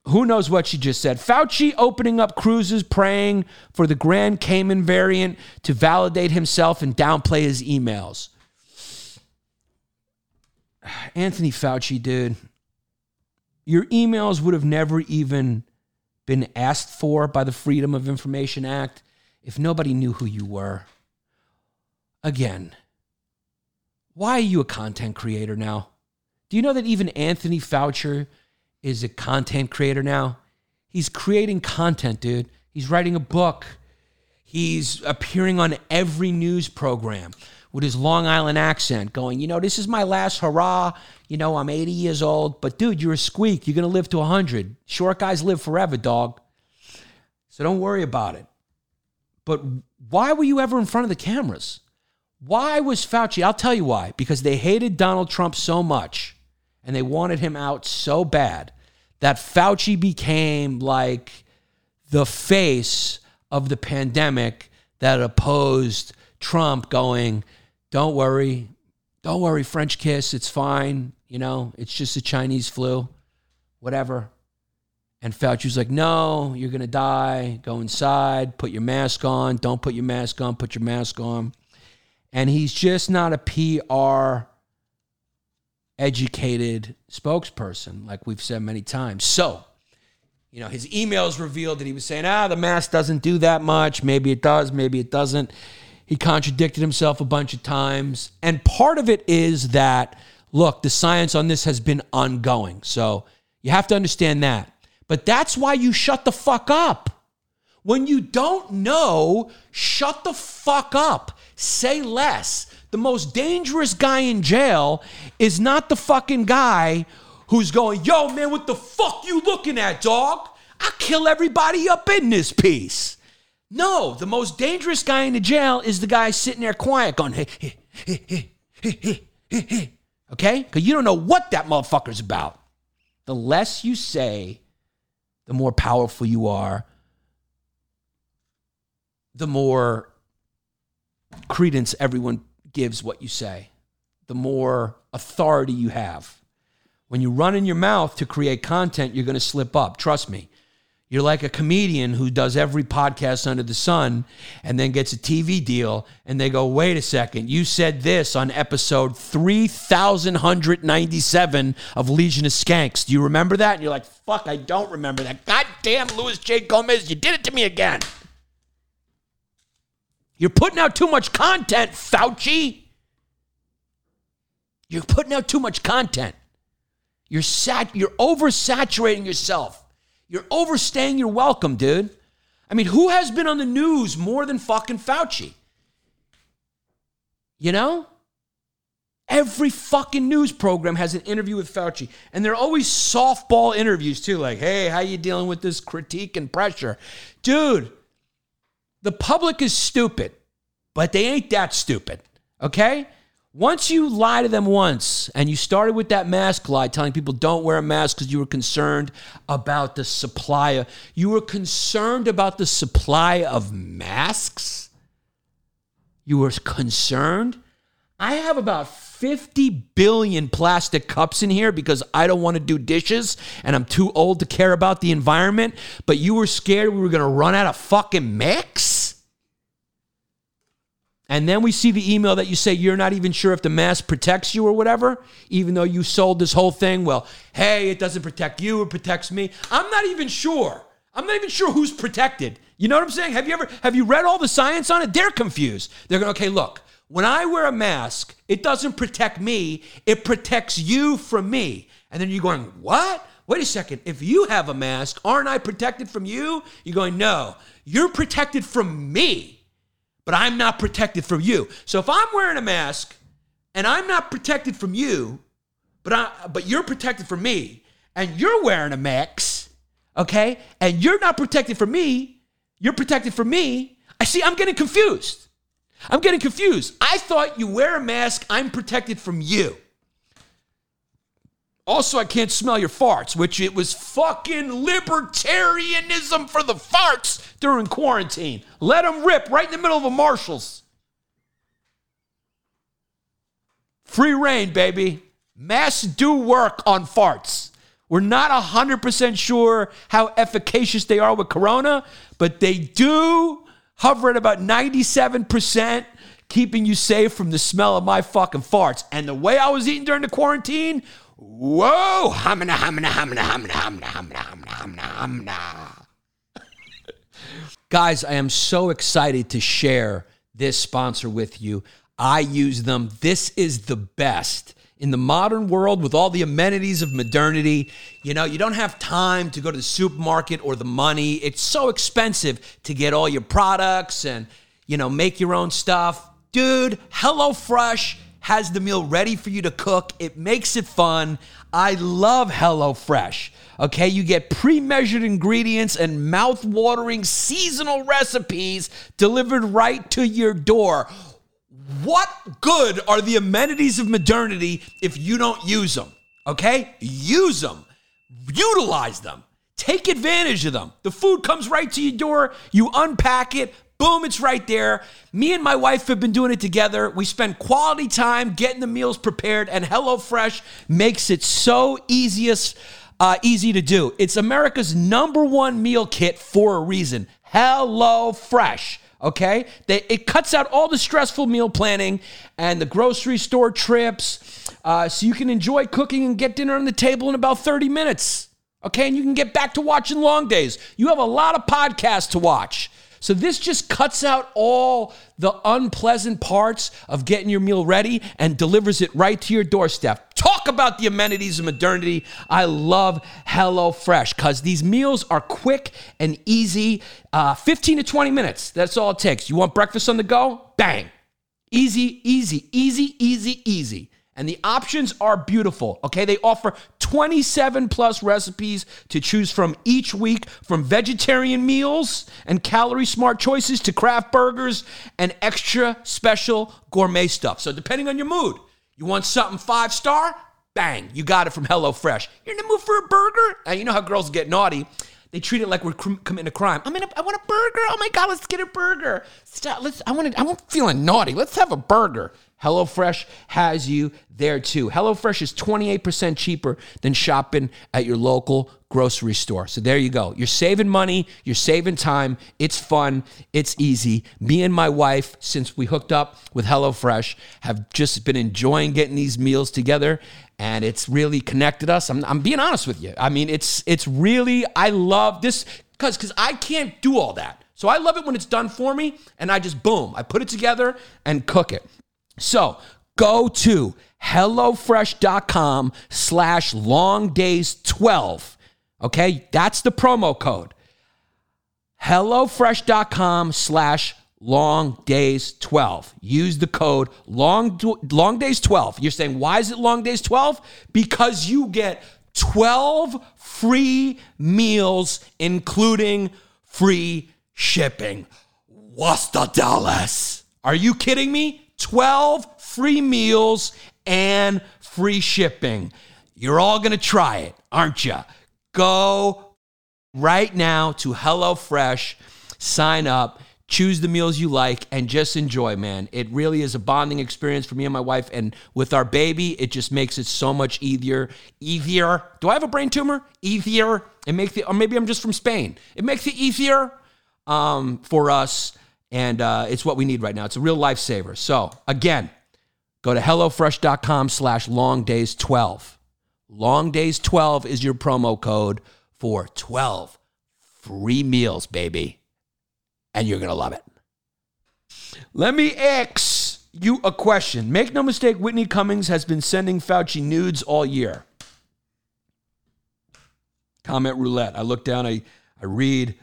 who knows what she just said? Fauci opening up cruises, praying for the Grand Cayman variant to validate himself and downplay his emails. Anthony Fauci, dude, your emails would have never even been asked for by the Freedom of Information Act if nobody knew who you were. Again, why are you a content creator now? Do you know that even Anthony Fauci is a content creator now? He's creating content, dude. He's writing a book. He's appearing on every news program with his Long Island accent, going, you know, this is my last hurrah. You know, I'm 80 years old, but dude, you're a squeak. You're going to live to 100. Short guys live forever, dog. So don't worry about it. But why were you ever in front of the cameras? Why was Fauci? I'll tell you why. Because they hated Donald Trump so much and they wanted him out so bad that Fauci became like the face of the pandemic that opposed Trump going, don't worry. Don't worry, French kiss. It's fine. You know, it's just a Chinese flu, whatever. And Fauci was like, no, you're going to die. Go inside. Put your mask on. Don't put your mask on. Put your mask on. And he's just not a PR educated spokesperson, like we've said many times. So, you know, his emails revealed that he was saying, ah, the mask doesn't do that much. Maybe it does. Maybe it doesn't. He contradicted himself a bunch of times. And part of it is that, look, the science on this has been ongoing. So you have to understand that. But that's why you shut the fuck up. When you don't know, shut the fuck up. Say less. The most dangerous guy in jail is not the fucking guy who's going, yo, man, what the fuck you looking at, dog? I kill everybody up in this piece. No, the most dangerous guy in the jail is the guy sitting there quiet going, hey, hey, hey, hey, hey, hey, hey. Okay? Because you don't know what that motherfucker's about. The less you say, the more powerful you are, the more credence everyone gives what you say, the more authority you have. When you run in your mouth to create content, you're going to slip up. Trust me. You're like a comedian who does every podcast under the sun and then gets a TV deal and they go, wait a second, you said this on episode 3197 of Legion of Skanks. Do you remember that? And you're like, fuck, I don't remember that. Goddamn, Luis J. Gomez, you did it to me again. You're putting out too much content, Fauci. You're putting out too much content. You're sat you're oversaturating yourself. You're overstaying your welcome, dude. I mean, who has been on the news more than fucking Fauci? You know? Every fucking news program has an interview with Fauci, and they're always softball interviews too, like, "Hey, how you dealing with this critique and pressure?" Dude, the public is stupid, but they ain't that stupid. Okay? Once you lie to them once and you started with that mask lie, telling people don't wear a mask because you were concerned about the supply, you were concerned about the supply of masks? You were concerned? I have about 50 billion plastic cups in here because I don't want to do dishes and I'm too old to care about the environment, but you were scared we were going to run out of fucking mix? And then we see the email that you say you're not even sure if the mask protects you or whatever, even though you sold this whole thing. Well, hey, it doesn't protect you, it protects me. I'm not even sure. I'm not even sure who's protected. You know what I'm saying? Have you ever have you read all the science on it? They're confused. They're going, okay, look, When I wear a mask, it doesn't protect me, it protects you from me. And then you're going, What? Wait a second. If you have a mask, aren't I protected from you? You're going, No, you're protected from me, but I'm not protected from you. So if I'm wearing a mask and I'm not protected from you, but I, but you're protected from me, and you're wearing a mask, okay, and you're not protected from me, you're protected from me. I see. I'm getting confused. I'm getting confused. I thought you wear a mask. I'm protected from you. Also, I can't smell your farts, which it was fucking libertarianism for the farts during quarantine. Let them rip right in the middle of a Marshalls. Free rein, baby. Masks do work on farts. We're not 100% sure how efficacious they are with corona, but they do hover at about 97%, keeping you safe from the smell of my fucking farts. And the way I was eating during the quarantine, whoa, hamna, hamna, hamna, hamna, hamna, hamna, hamna, hamna, hamna. Guys, I am so excited to share this sponsor with you. I use them. This is the best. In the modern world, with all the amenities of modernity, you know, you don't have time to go to the supermarket or the money. It's so expensive to get all your products and, you know, make your own stuff. Dude, HelloFresh has the meal ready for you to cook. It makes it fun. I love HelloFresh. Okay, you get pre measured ingredients and mouth watering seasonal recipes delivered right to your door. What good are the amenities of modernity if you don't use them? Okay? Use them, utilize them, take advantage of them. The food comes right to your door, you unpack it, boom, it's right there. Me and my wife have been doing it together. We spend quality time getting the meals prepared, and HelloFresh makes it so easiest. Uh, easy to do. It's America's number one meal kit for a reason. Hello Fresh okay? They, it cuts out all the stressful meal planning and the grocery store trips uh, so you can enjoy cooking and get dinner on the table in about 30 minutes, okay? And you can get back to watching long days. You have a lot of podcasts to watch. So this just cuts out all the unpleasant parts of getting your meal ready and delivers it right to your doorstep. Talk about the amenities of modernity. I love HelloFresh because these meals are quick and easy. Uh, 15 to 20 minutes. That's all it takes. You want breakfast on the go? Bang. Easy, easy, easy, easy, easy. And the options are beautiful. Okay, they offer 27 plus recipes to choose from each week, from vegetarian meals and calorie smart choices to craft burgers and extra special gourmet stuff. So, depending on your mood, you want something five star? Bang, you got it from HelloFresh. You're in the mood for a burger? And you know how girls get naughty. They treat it like we're committing a crime. I'm in a, I want a burger. Oh my god, let's get a burger. Stop. Let's. I want. I'm feeling naughty. Let's have a burger. HelloFresh has you there too. HelloFresh is 28% cheaper than shopping at your local grocery store. So there you go. You're saving money, you're saving time. It's fun, it's easy. Me and my wife, since we hooked up with HelloFresh, have just been enjoying getting these meals together and it's really connected us. I'm, I'm being honest with you. I mean, it's it's really I love this cuz cuz I can't do all that. So I love it when it's done for me and I just boom, I put it together and cook it. So go to HelloFresh.com slash long days 12. Okay, that's the promo code. HelloFresh.com slash long days 12. Use the code long, long days 12. You're saying, why is it long days 12? Because you get 12 free meals, including free shipping. What's the Dallas? Are you kidding me? 12 free meals and free shipping. You're all going to try it, aren't you? Go right now to HelloFresh, sign up, choose the meals you like, and just enjoy, man. It really is a bonding experience for me and my wife. And with our baby, it just makes it so much easier. Easier. Do I have a brain tumor? Easier. It makes it, or maybe I'm just from Spain. It makes it easier um, for us and uh, it's what we need right now. It's a real lifesaver. So again, go to hellofresh.com slash long days 12. Long days 12 is your promo code for 12 free meals, baby. And you're going to love it. Let me ask you a question. Make no mistake, Whitney Cummings has been sending Fauci nudes all year. Comment roulette. I look down, I, I read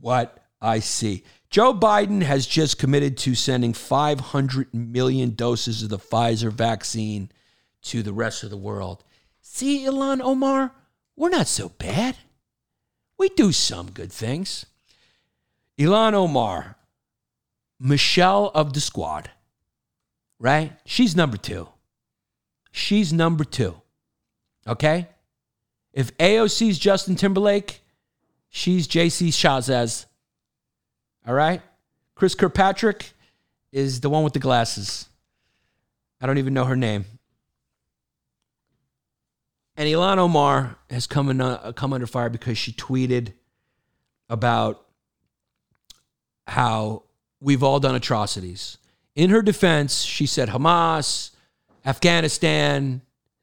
what I see. Joe Biden has just committed to sending 500 million doses of the Pfizer vaccine to the rest of the world. See, Ilhan Omar, we're not so bad. We do some good things. Ilhan Omar, Michelle of the squad, right? She's number two. She's number two. Okay? If AOC's Justin Timberlake, she's JC Chasez. All right? Chris Kirkpatrick is the one with the glasses. I don't even know her name. And Ilhan Omar has come, in, uh, come under fire because she tweeted about how we've all done atrocities. In her defense, she said Hamas, Afghanistan.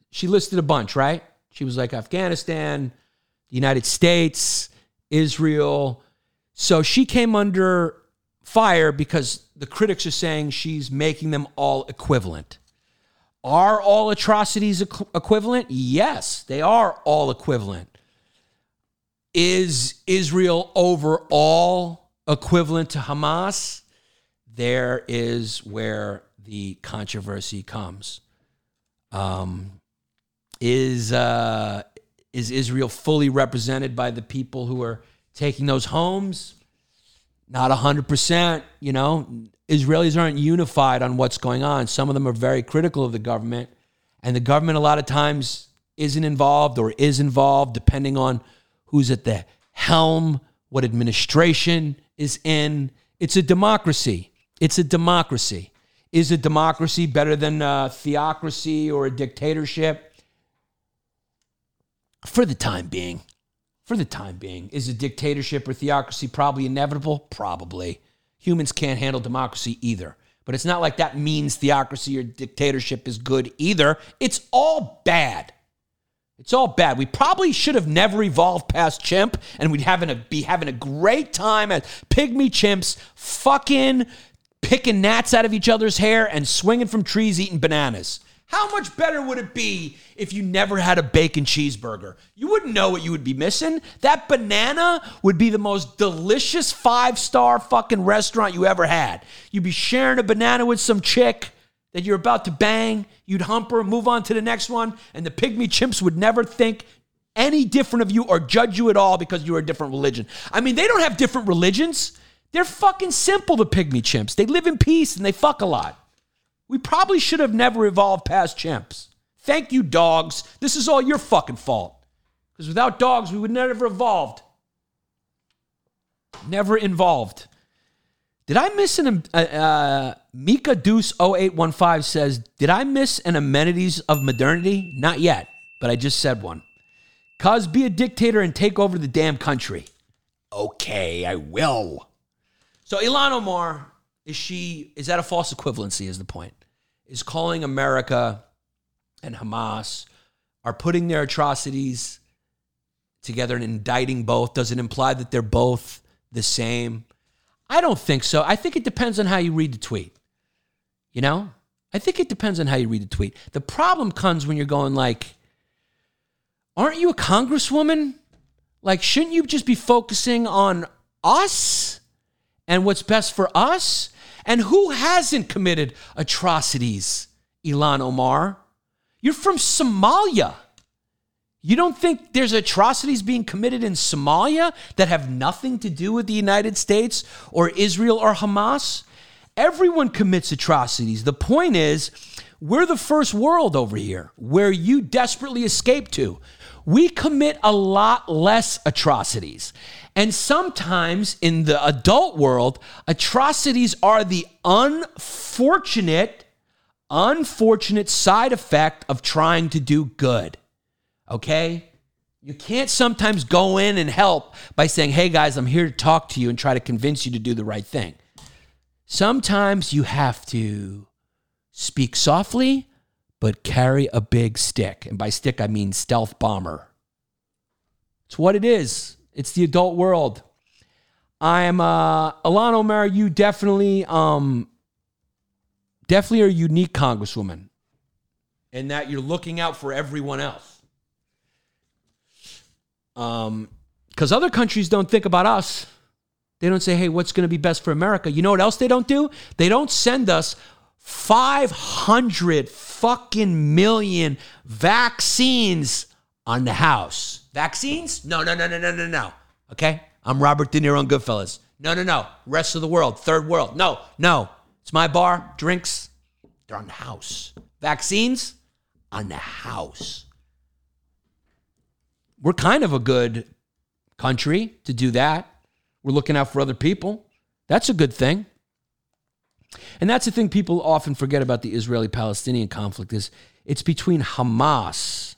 She listed a bunch, right? She was like Afghanistan, the United States, Israel. So she came under fire because the critics are saying she's making them all equivalent. Are all atrocities equ- equivalent? Yes, they are all equivalent. Is Israel overall equivalent to Hamas? There is where the controversy comes. Um, is uh, is Israel fully represented by the people who are taking those homes? Not hundred percent. You know, Israelis aren't unified on what's going on. Some of them are very critical of the government, and the government a lot of times isn't involved or is involved, depending on who's at the helm, what administration is in. It's a democracy. It's a democracy. Is a democracy better than a theocracy or a dictatorship? For the time being. For the time being. Is a dictatorship or theocracy probably inevitable? Probably. Humans can't handle democracy either. But it's not like that means theocracy or dictatorship is good either. It's all bad. It's all bad. We probably should have never evolved past chimp, and we'd having a, be having a great time as pygmy chimps, fucking picking gnats out of each other's hair and swinging from trees, eating bananas. How much better would it be if you never had a bacon cheeseburger? You wouldn't know what you would be missing. That banana would be the most delicious five star fucking restaurant you ever had. You'd be sharing a banana with some chick that you're about to bang. You'd hump her, move on to the next one, and the pygmy chimps would never think any different of you or judge you at all because you're a different religion. I mean, they don't have different religions. They're fucking simple, the pygmy chimps. They live in peace and they fuck a lot. We probably should have never evolved past chimps. Thank you, dogs. This is all your fucking fault. Because without dogs, we would never have evolved. Never involved. Did I miss an uh, uh, Mika Deuce 0815 says, Did I miss an amenities of modernity? Not yet, but I just said one. Cuz be a dictator and take over the damn country. Okay, I will. So Ilhan Omar, is she is that a false equivalency is the point? Is calling America and Hamas are putting their atrocities together and indicting both? Does it imply that they're both the same? I don't think so. I think it depends on how you read the tweet. You know? I think it depends on how you read the tweet. The problem comes when you're going like, aren't you a congresswoman? Like, shouldn't you just be focusing on us and what's best for us? And who hasn't committed atrocities, Ilhan Omar? You're from Somalia. You don't think there's atrocities being committed in Somalia that have nothing to do with the United States or Israel or Hamas? Everyone commits atrocities. The point is, we're the first world over here where you desperately escape to. We commit a lot less atrocities. And sometimes in the adult world, atrocities are the unfortunate, unfortunate side effect of trying to do good. Okay? You can't sometimes go in and help by saying, hey guys, I'm here to talk to you and try to convince you to do the right thing. Sometimes you have to speak softly, but carry a big stick. And by stick, I mean stealth bomber. It's what it is. It's the adult world. I'm uh Ilhan Omar, you definitely um definitely are a unique congresswoman in that you're looking out for everyone else. Um, because other countries don't think about us. They don't say, hey, what's going to be best for America? You know what else they don't do? They don't send us 500 fucking million vaccines on the house. Vaccines? No, no, no, no, no, no, no. Okay? I'm Robert De Niro on Goodfellas. No, no, no. Rest of the world, third world. No, no. It's my bar, drinks, they're on the house. Vaccines? On the house. We're kind of a good country to do that. We're looking out for other people. That's a good thing. And that's the thing people often forget about the Israeli-Palestinian conflict is it's between Hamas.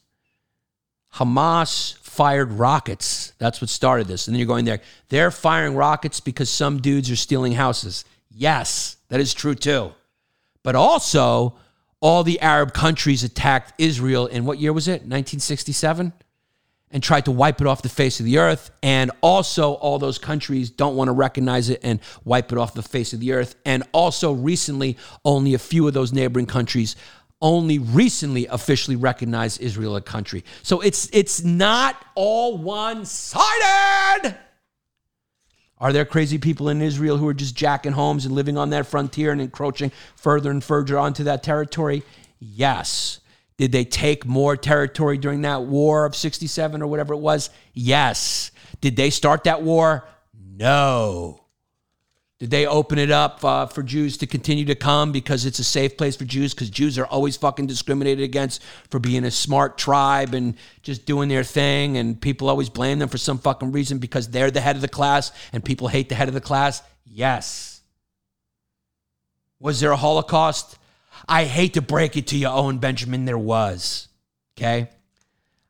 Hamas fired rockets. That's what started this. And then you're going there. They're firing rockets because some dudes are stealing houses. Yes, that is true too. But also, all the Arab countries attacked Israel in what year was it? 1967? And tried to wipe it off the face of the earth. And also, all those countries don't want to recognize it and wipe it off the face of the earth. And also, recently, only a few of those neighboring countries only recently officially recognized Israel a country. So it's it's not all one-sided. Are there crazy people in Israel who are just jacking homes and living on that frontier and encroaching further and further onto that territory? Yes. Did they take more territory during that war of 67 or whatever it was? Yes. Did they start that war? No. Did they open it up uh, for Jews to continue to come because it's a safe place for Jews? Because Jews are always fucking discriminated against for being a smart tribe and just doing their thing, and people always blame them for some fucking reason because they're the head of the class and people hate the head of the class? Yes. Was there a Holocaust? I hate to break it to you, Owen Benjamin, there was. Okay.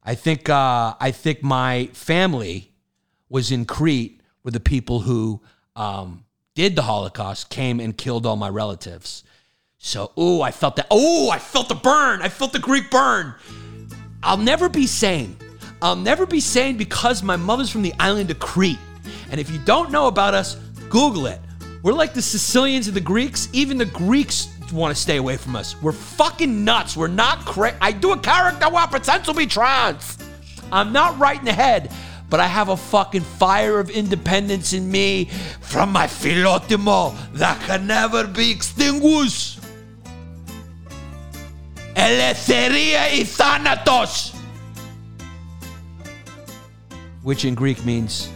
I think uh, I think my family was in Crete where the people who um, did the Holocaust came and killed all my relatives. So, ooh, I felt that. Oh, I felt the burn. I felt the Greek burn. I'll never be sane. I'll never be sane because my mother's from the island of Crete. And if you don't know about us, Google it. We're like the Sicilians and the Greeks. Even the Greeks want to stay away from us. We're fucking nuts. We're not crazy. I do a character where I pretend to be trans. I'm not right in the head, but I have a fucking fire of independence in me from my philotimo that can never be extinguished. Eleutheria y thanatos. Which in Greek means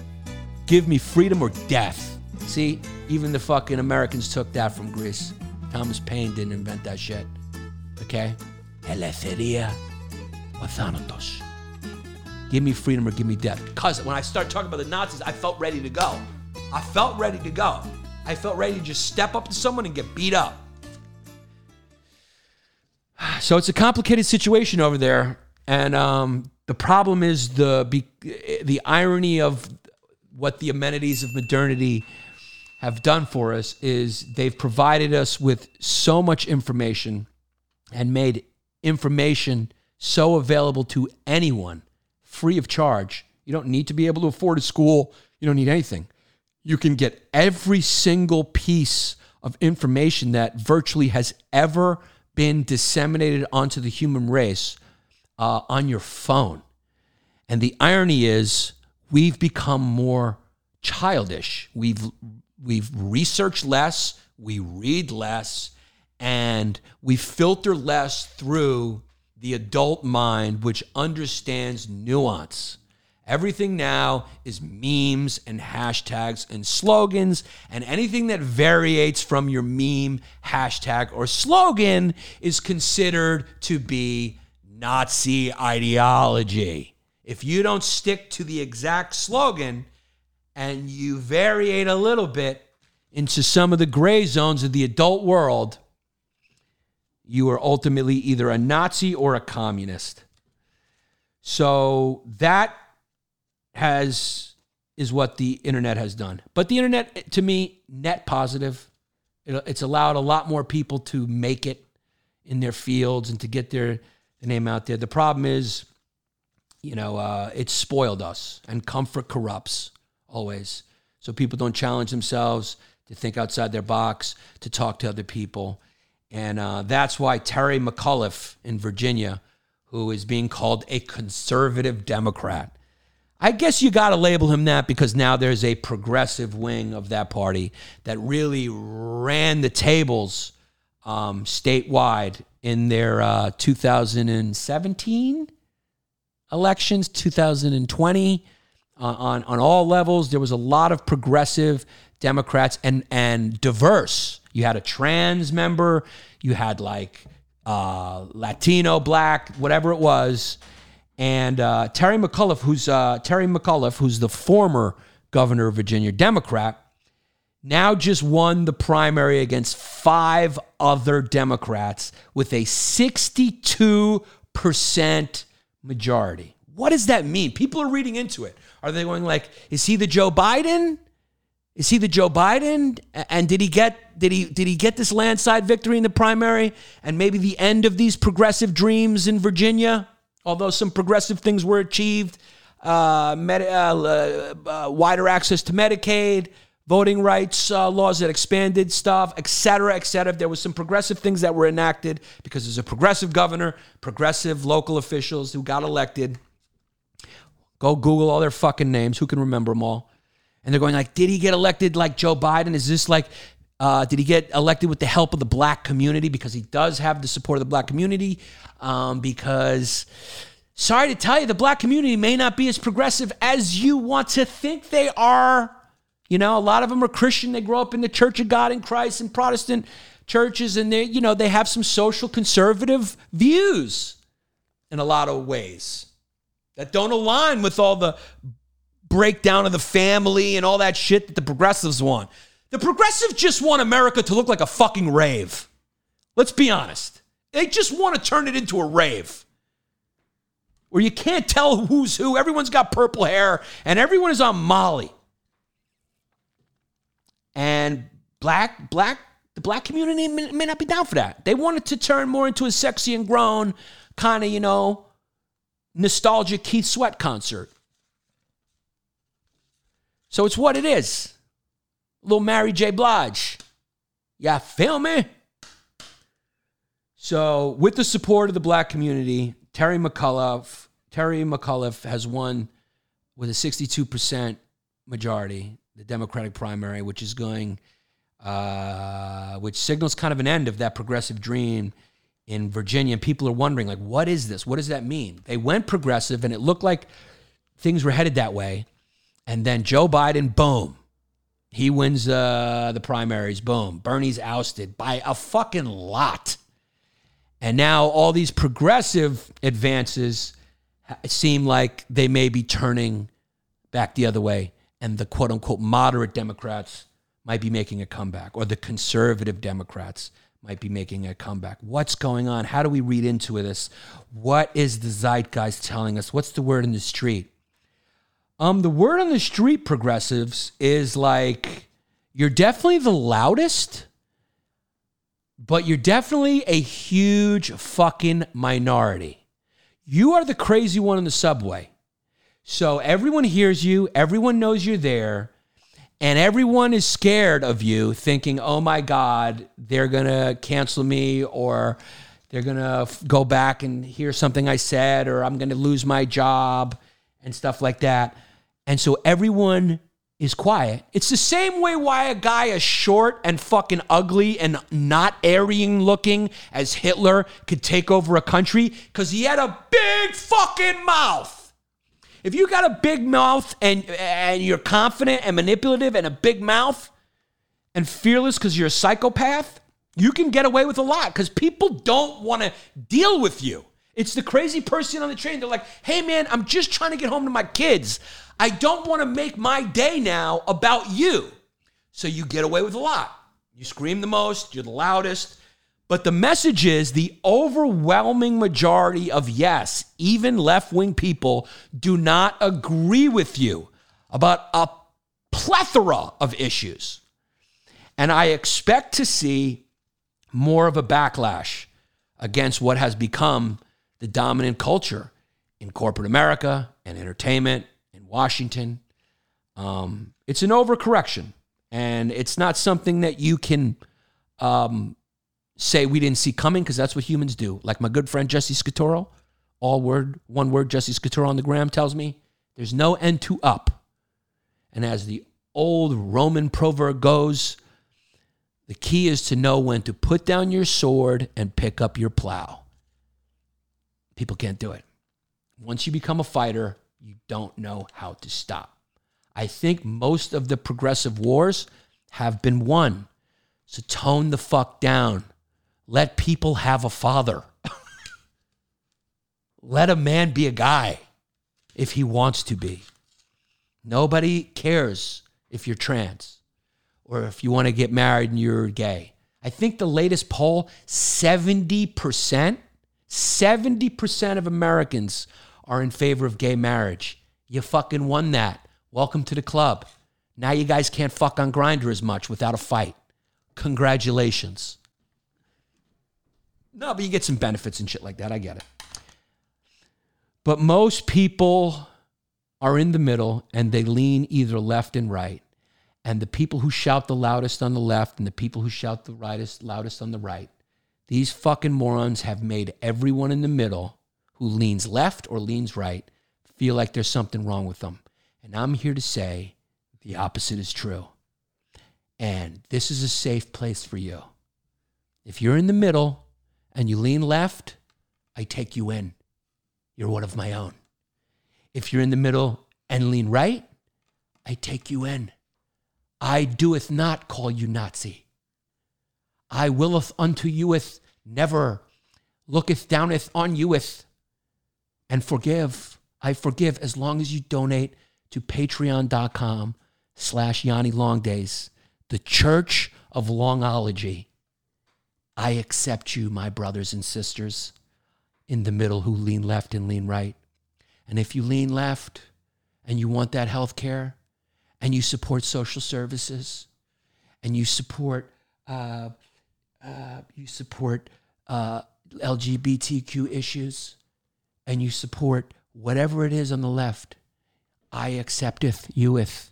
give me freedom or death. See, even the fucking Americans took that from Greece. Thomas Paine didn't invent that shit. Okay? Eleutheria or thanatos. Give me freedom or give me death. Because when I started talking about the Nazis, I felt ready to go. I felt ready to go. I felt ready to just step up to someone and get beat up. So it's a complicated situation over there, and um, the problem is the the irony of what the amenities of modernity have done for us is they've provided us with so much information and made information so available to anyone free of charge. You don't need to be able to afford a school. You don't need anything. You can get every single piece of information that virtually has ever been disseminated onto the human race uh, on your phone. And the irony is, we've become more childish. We've we've researched less, we read less, and we filter less through the adult mind, which understands nuance. Everything now is memes and hashtags and slogans, and anything that variates from your meme, hashtag, or slogan is considered to be Nazi ideology. If you don't stick to the exact slogan and you variate a little bit into some of the gray zones of the adult world, you are ultimately either a Nazi or a communist. So that has is what the internet has done. But the internet, to me, net positive. It- It's allowed a lot more people to make it in their fields and to get their, name out there. The problem is, you know, uh, it's spoiled us, and comfort corrupts always. So people don't challenge themselves to think outside their box, to talk to other people. And uh, that's why Terry McAuliffe in Virginia, who is being called a conservative Democrat, I guess you got to label him that because now there's a progressive wing of that party that really ran the tables um, statewide in their uh, 2017 elections, 2020, uh, on on all levels. There was a lot of progressive Democrats and and diverse. You had a trans member, you had like uh, Latino, black, whatever it was, and uh, Terry McAuliffe, who's uh, Terry McAuliffe, who's the former governor of Virginia, Democrat. Now just won the primary against five other Democrats with a 62% majority. What does that mean? People are reading into it. Are they going like, is he the Joe Biden? Is he the Joe Biden? And did he get did he did he get this landslide victory in the primary and maybe the end of these progressive dreams in Virginia? Although some progressive things were achieved, uh, med- uh, uh, wider access to Medicaid, voting rights uh, laws that expanded stuff, et cetera, et cetera. There was some progressive things that were enacted because there's a progressive governor, progressive local officials who got elected. Go Google all their fucking names. Who can remember them all? And they're going like, did he get elected like Joe Biden? Is this like, uh, did he get elected with the help of the black community? Because he does have the support of the black community. Um, because, sorry to tell you, the black community may not be as progressive as you want to think they are. You know, a lot of them are Christian. They grow up in the Church of God in Christ and Protestant churches, and they, you know, they have some social conservative views in a lot of ways that don't align with all the breakdown of the family and all that shit that the progressives want. The progressives just want America to look like a fucking rave. Let's be honest. They just want to turn it into a rave where you can't tell who's who. Everyone's got purple hair and everyone is on Molly. And black, black, the black community may, may not be down for that. They want it to turn more into a sexy and grown kind of, you know, nostalgic Keith Sweat concert. So it's what it is. Little Mary J. Blige. Yeah, feel me? So, with the support of the black community, Terry McAuliffe, Terry McAuliffe has won with a 62% majority, the Democratic primary, which is going, uh, which signals kind of an end of that progressive dream in Virginia. And people are wondering, like, what is this? What does that mean? They went progressive, and it looked like things were headed that way. And then Joe Biden, boom, he wins uh, the primaries. Boom. Bernie's ousted by a fucking lot. And now all these progressive advances seem like they may be turning back the other way. And the quote unquote moderate Democrats might be making a comeback, or the conservative Democrats might be making a comeback. What's going on? How do we read into this? What is the zeitgeist telling us? What's the word in the street? Um, the word on the street, progressives, is like you're definitely the loudest, but you're definitely a huge fucking minority. You are the crazy one in the subway. So everyone hears you, everyone knows you're there, and everyone is scared of you, thinking, oh my God, they're gonna cancel me or they're gonna f- go back and hear something I said or I'm gonna lose my job and stuff like that. And so everyone is quiet. It's the same way why a guy as short and fucking ugly and not Aryan looking as Hitler could take over a country because he had a big fucking mouth. If you got a big mouth and and you're confident and manipulative and a big mouth and fearless because you're a psychopath, you can get away with a lot because people don't want to deal with you. It's the crazy person on the train. They're like, hey man, I'm just trying to get home to my kids. I don't want to make my day now about you. So you get away with a lot. You scream the most, you're the loudest. But the message is the overwhelming majority of yes, even left wing people do not agree with you about a plethora of issues. And I expect to see more of a backlash against what has become the dominant culture in corporate America and entertainment in Washington. Um, it's an overcorrection, and it's not something that you can um, say we didn't see coming because that's what humans do. Like my good friend Jesse Scatoro, all word, one word, Jesse Scatoro on the gram tells me there's no end to up. And as the old Roman proverb goes, the key is to know when to put down your sword and pick up your plow. People can't do it. Once you become a fighter, you don't know how to stop. I think most of the progressive wars have been won. So tone the fuck down. Let people have a father. Let a man be a guy if he wants to be. Nobody cares if you're trans or if you want to get married and you're gay. I think the latest poll 70%, 70% of Americans are in favor of gay marriage. You fucking won that. Welcome to the club. Now you guys can't fuck on Grindr as much without a fight. Congratulations. No, but you get some benefits and shit like that. I get it. But most people are in the middle and they lean either left and right. And the people who shout the loudest on the left and the people who shout the rightest, loudest on the right, these fucking morons have made everyone in the middle who leans left or leans right feel like there's something wrong with them. And I'm here to say the opposite is true. And this is a safe place for you. If you're in the middle and you lean left, I take you in. You're one of my own. If you're in the middle and lean right, I take you in. I doeth not call you Nazi. I willeth unto youeth never looketh downeth on youeth and forgive. I forgive as long as you donate to patreon.com slash Yanni Longdays, the church of longology. I accept you, my brothers and sisters, in the middle who lean left and lean right. And if you lean left and you want that health care and you support social services and you support uh, uh, you support uh, LGBTQ issues and you support whatever it is on the left, I accepteth youeth.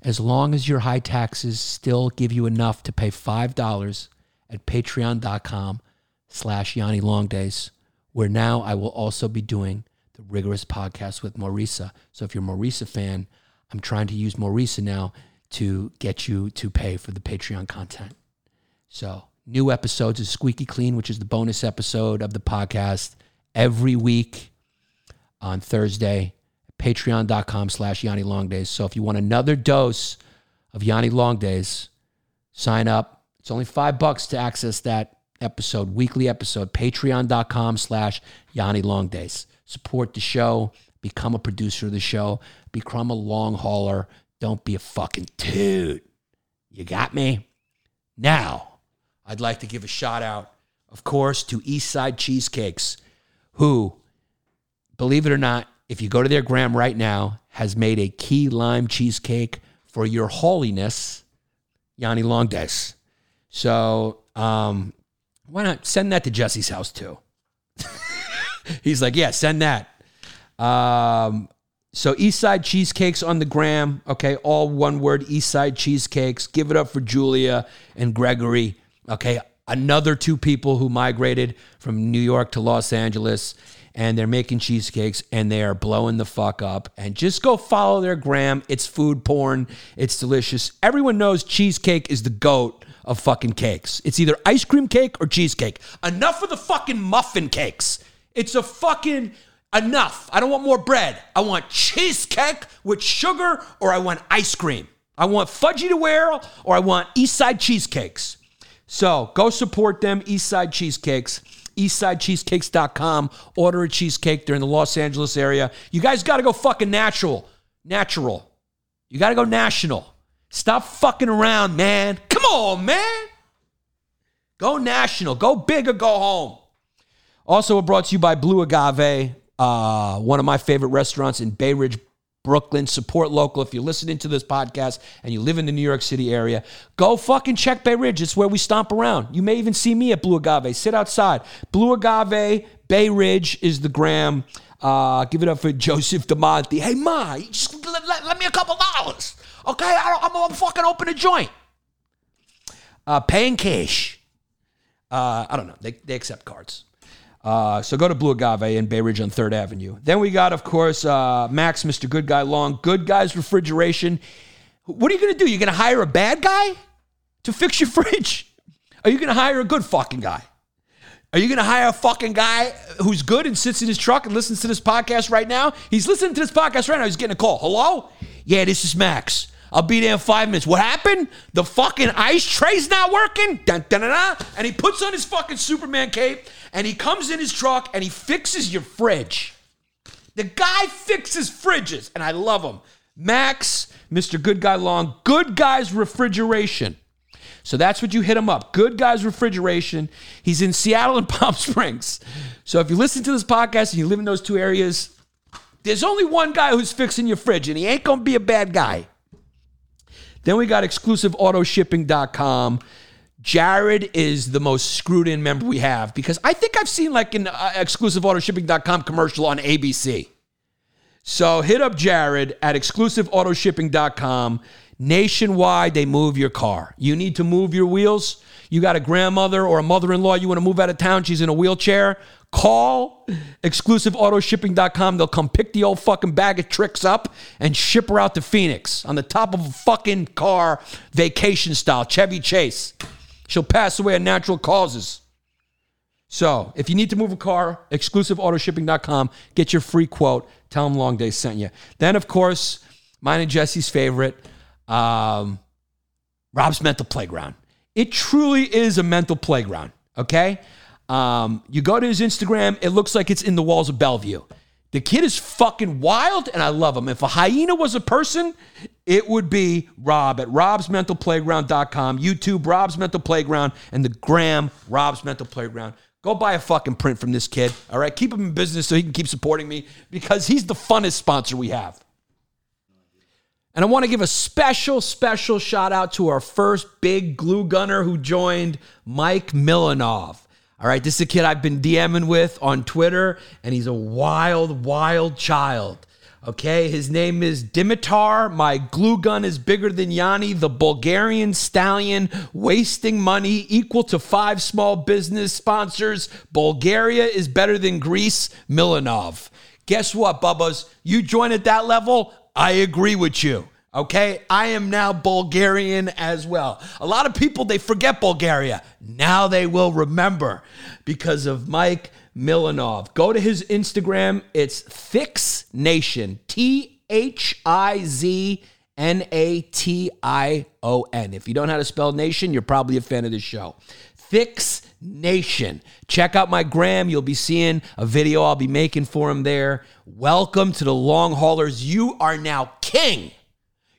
As long as your high taxes still give you enough to pay $5 at patreon.com slash Yanni Longdays, where now I will also be doing the rigorous podcast with Marisa. So if you're a Marisa fan, I'm trying to use Marisa now to get you to pay for the Patreon content. So new episodes of Squeaky Clean, which is the bonus episode of the podcast every week on Thursday. Patreon.com slash Yanni Longdays. So if you want another dose of Yanni Longdays, sign up. It's only five bucks to access that episode, weekly episode. Patreon.com slash Yanni Longdays. Support the show. Become a producer of the show. Become a long hauler. Don't be a fucking dude. You got me? Now, I'd like to give a shout out, of course, to Eastside Cheesecakes, who, believe it or not, if you go to their gram right now, has made a key lime cheesecake for your holiness, Yanni Longdays. So, um, why not send that to Jesse's house too? He's like, yeah, send that. Um, so Eastside Cheesecakes on the gram. Okay, all one word, East Side Cheesecakes. Give it up for Julia and Gregory. Okay, another two people who migrated from New York to Los Angeles and they're making cheesecakes and they are blowing the fuck up. And just go follow their gram. It's food porn. It's delicious. Everyone knows cheesecake is the goat of fucking cakes. It's either ice cream cake or cheesecake. Enough of the fucking muffin cakes. It's a fucking enough. I don't want more bread. I want cheesecake with sugar or I want ice cream. I want Fudgie the Whale or I want Eastside cheesecakes. So go support them, Eastside Cheesecakes, eastsidecheesecakes.com. Order a cheesecake. They're in the Los Angeles area. You guys got to go fucking natural. Natural. You got to go national. Stop fucking around, man. Come on, man. Go national. Go big or go home. Also, brought to you by Blue Agave, uh, one of my favorite restaurants in Bay Ridge, Brooklyn. Support local. If you're listening to this podcast and you live in the New York City area, go fucking check Bay Ridge. It's where we stomp around. You may even see me at Blue Agave. Sit outside. Blue Agave, Bay Ridge is the gram. Uh, give it up for Joseph DeMonte. Hey, Ma, just let, let- let me a couple dollars. Okay? I, I'm, I'm fucking open a joint. Uh, paying cash. Uh, I don't know. They, they accept cards. Uh, so go to Blue Agave in Bay Ridge on 3rd Avenue. Then we got, of course, uh, Max, Mr. Good Guy Long, Good Guys Refrigeration. What are you going to do? You're going to hire a bad guy to fix your fridge? Are you going to hire a good fucking guy? Are you going to hire a fucking guy who's good and sits in his truck and listens to this podcast right now? He's listening to this podcast right now. He's getting a call. Hello? Yeah, this is Max. I'll be there in five minutes. What happened? The fucking ice tray's not working? Dun, dun, dun, dun. And he puts on his fucking Superman cape and he comes in his truck and he fixes your fridge. The guy fixes fridges and I love him. Max, Mr. Good Guy Long, Good Guys Refrigeration. So that's what you hit him up. Good Guys Refrigeration. He's in Seattle and Palm Springs. So if you listen to this podcast and you live in those two areas, there's only one guy who's fixing your fridge, and he ain't gonna be a bad guy. Then we got exclusiveautoshipping.com. Jared is the most screwed in member we have because I think I've seen like an uh, exclusiveautoshipping.com commercial on ABC. So hit up Jared at exclusiveautoshipping.com. Nationwide, they move your car. You need to move your wheels. You got a grandmother or a mother in law you want to move out of town. She's in a wheelchair. Call exclusiveautoshipping.com. They'll come pick the old fucking bag of tricks up and ship her out to Phoenix on the top of a fucking car, vacation style, Chevy Chase. She'll pass away of natural causes. So if you need to move a car, exclusiveautoshipping.com, get your free quote. Tell them Long Day sent you. Then, of course, mine and Jesse's favorite, um, Rob's Mental Playground. It truly is a mental playground, okay? Um, you go to his Instagram, it looks like it's in the walls of Bellevue. The kid is fucking wild, and I love him. If a hyena was a person, it would be Rob at robsmentalplayground.com, YouTube, Rob's Mental Playground, and the gram, Rob's Mental Playground. Go buy a fucking print from this kid, all right? Keep him in business so he can keep supporting me because he's the funnest sponsor we have. And I want to give a special, special shout out to our first big glue gunner who joined, Mike Milanov. All right, this is a kid I've been DMing with on Twitter, and he's a wild, wild child. Okay, his name is Dimitar. My glue gun is bigger than Yanni, the Bulgarian stallion, wasting money equal to five small business sponsors. Bulgaria is better than Greece, Milanov. Guess what, Bubbas? You join at that level, I agree with you. Okay, I am now Bulgarian as well. A lot of people they forget Bulgaria. Now they will remember because of Mike Milanov. Go to his Instagram. It's Thiz Nation. T H I Z N A T I O N. If you don't know how to spell nation, you're probably a fan of this show. Thiz Nation. Check out my gram. You'll be seeing a video I'll be making for him there. Welcome to the long haulers. You are now king.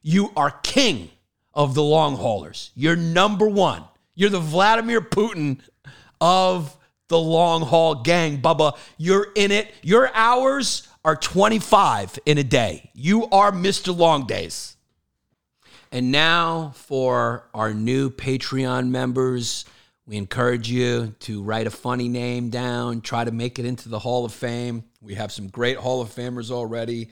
You are king of the long haulers. You're number one. You're the Vladimir Putin of the long haul gang, Bubba. You're in it. Your hours are 25 in a day. You are Mr. Long Days. And now for our new Patreon members. We encourage you to write a funny name down, try to make it into the Hall of Fame. We have some great Hall of Famers already.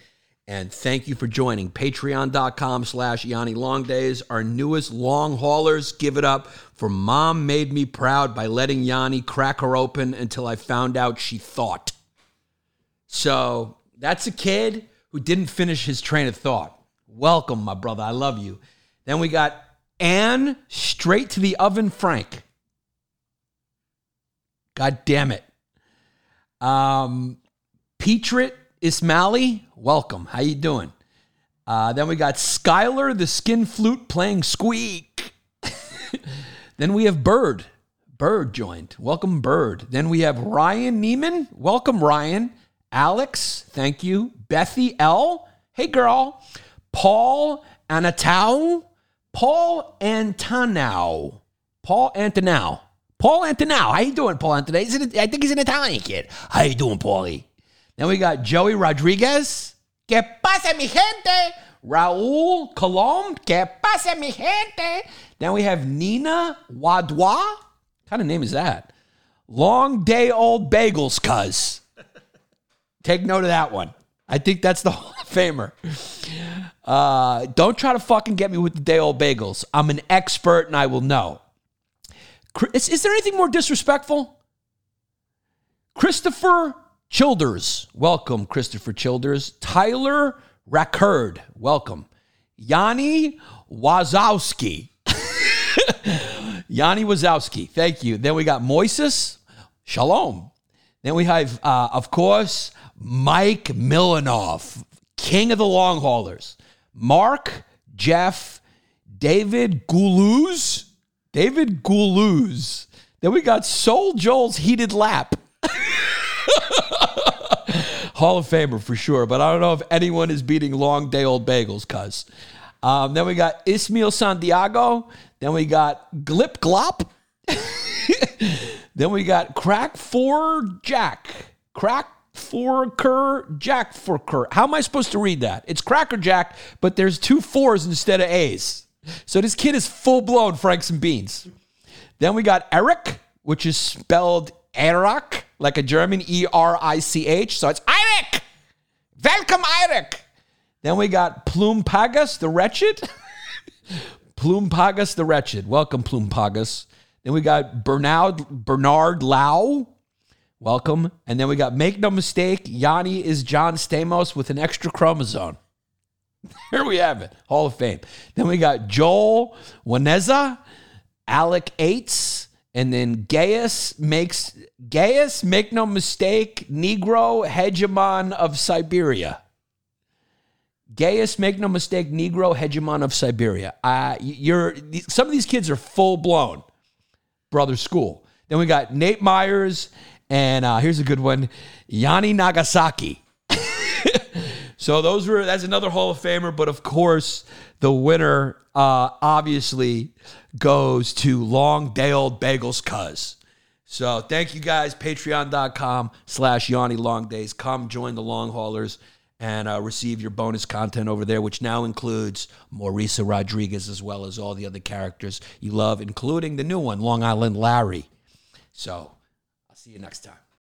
And thank you for joining. Patreon.com slash Yanni Long Days. Our newest long haulers. Give it up for Mom Made Me Proud by letting Yanni crack her open until I found out she thought. So that's a kid who didn't finish his train of thought. Welcome, my brother. I love you. Then we got Anne straight to the oven Frank. God damn it. Um, Petrit Ismaili, welcome. How you doing? Uh, then we got Skylar, the skin flute playing squeak. then we have Bird. Bird joined. Welcome, Bird. Then we have Ryan Neiman. Welcome, Ryan. Alex, thank you. Bethy L. Hey, girl. Paul Anatau. Paul Antonau. Paul Antonau. Paul Antonau. How you doing, Paul Antonau? I think he's an Italian kid. How you doing, Paulie? Then we got Joey Rodriguez. ¿Qué pasa, mi gente? Raul Colom. ¿Qué pasa, mi gente? Then we have Nina Wadwa. What kind of name is that? Long day old bagels, cuz. Take note of that one. I think that's the Hall of Famer. Uh, don't try to fucking get me with the day old bagels. I'm an expert and I will know. Is, is there anything more disrespectful? Christopher Childers. Welcome, Christopher Childers. Tyler Rackerd. Welcome. Yanni Wazowski. Yanni Wazowski. Thank you. Then we got Moises. Shalom. Then we have, uh, of course, Mike Milanov, king of the long haulers. Mark, Jeff, David Goulouz. David Goulouz. Then we got Soul Joel's Heated Lap. Hall of Famer for sure, but I don't know if anyone is beating long day old bagels, cuz. Um, then we got Ismail Santiago. Then we got Glip Glop. then we got Crack for Jack. Crack for Cur Jack for Cur. How am I supposed to read that? It's Cracker Jack, but there's two fours instead of A's. So this kid is full blown Franks and Beans. Then we got Eric, which is spelled Eric, like a German E R I C H. So it's Eric. Welcome, Eric. Then we got Plume Pagas, the wretched. Plume Pagas, the wretched. Welcome, Plume Pagas. Then we got Bernard Bernard Lau. Welcome. And then we got Make No Mistake, Yanni is John Stamos with an extra chromosome. Here we have it. Hall of Fame. Then we got Joel Waneza, Alec Aites, and then Gaius makes Gaius, make no mistake, Negro hegemon of Siberia. Gaius, make no mistake, Negro hegemon of Siberia. Uh, you're some of these kids are full blown brother school. Then we got Nate Myers, and uh, here's a good one, Yanni Nagasaki. So those were that's another Hall of Famer, but of course the winner uh, obviously goes to Long Day Old Bagels Cuz. So thank you guys. Patreon.com slash Yanni Long Days. Come join the long haulers and uh, receive your bonus content over there, which now includes Marisa Rodriguez as well as all the other characters you love, including the new one, Long Island Larry. So I'll see you next time.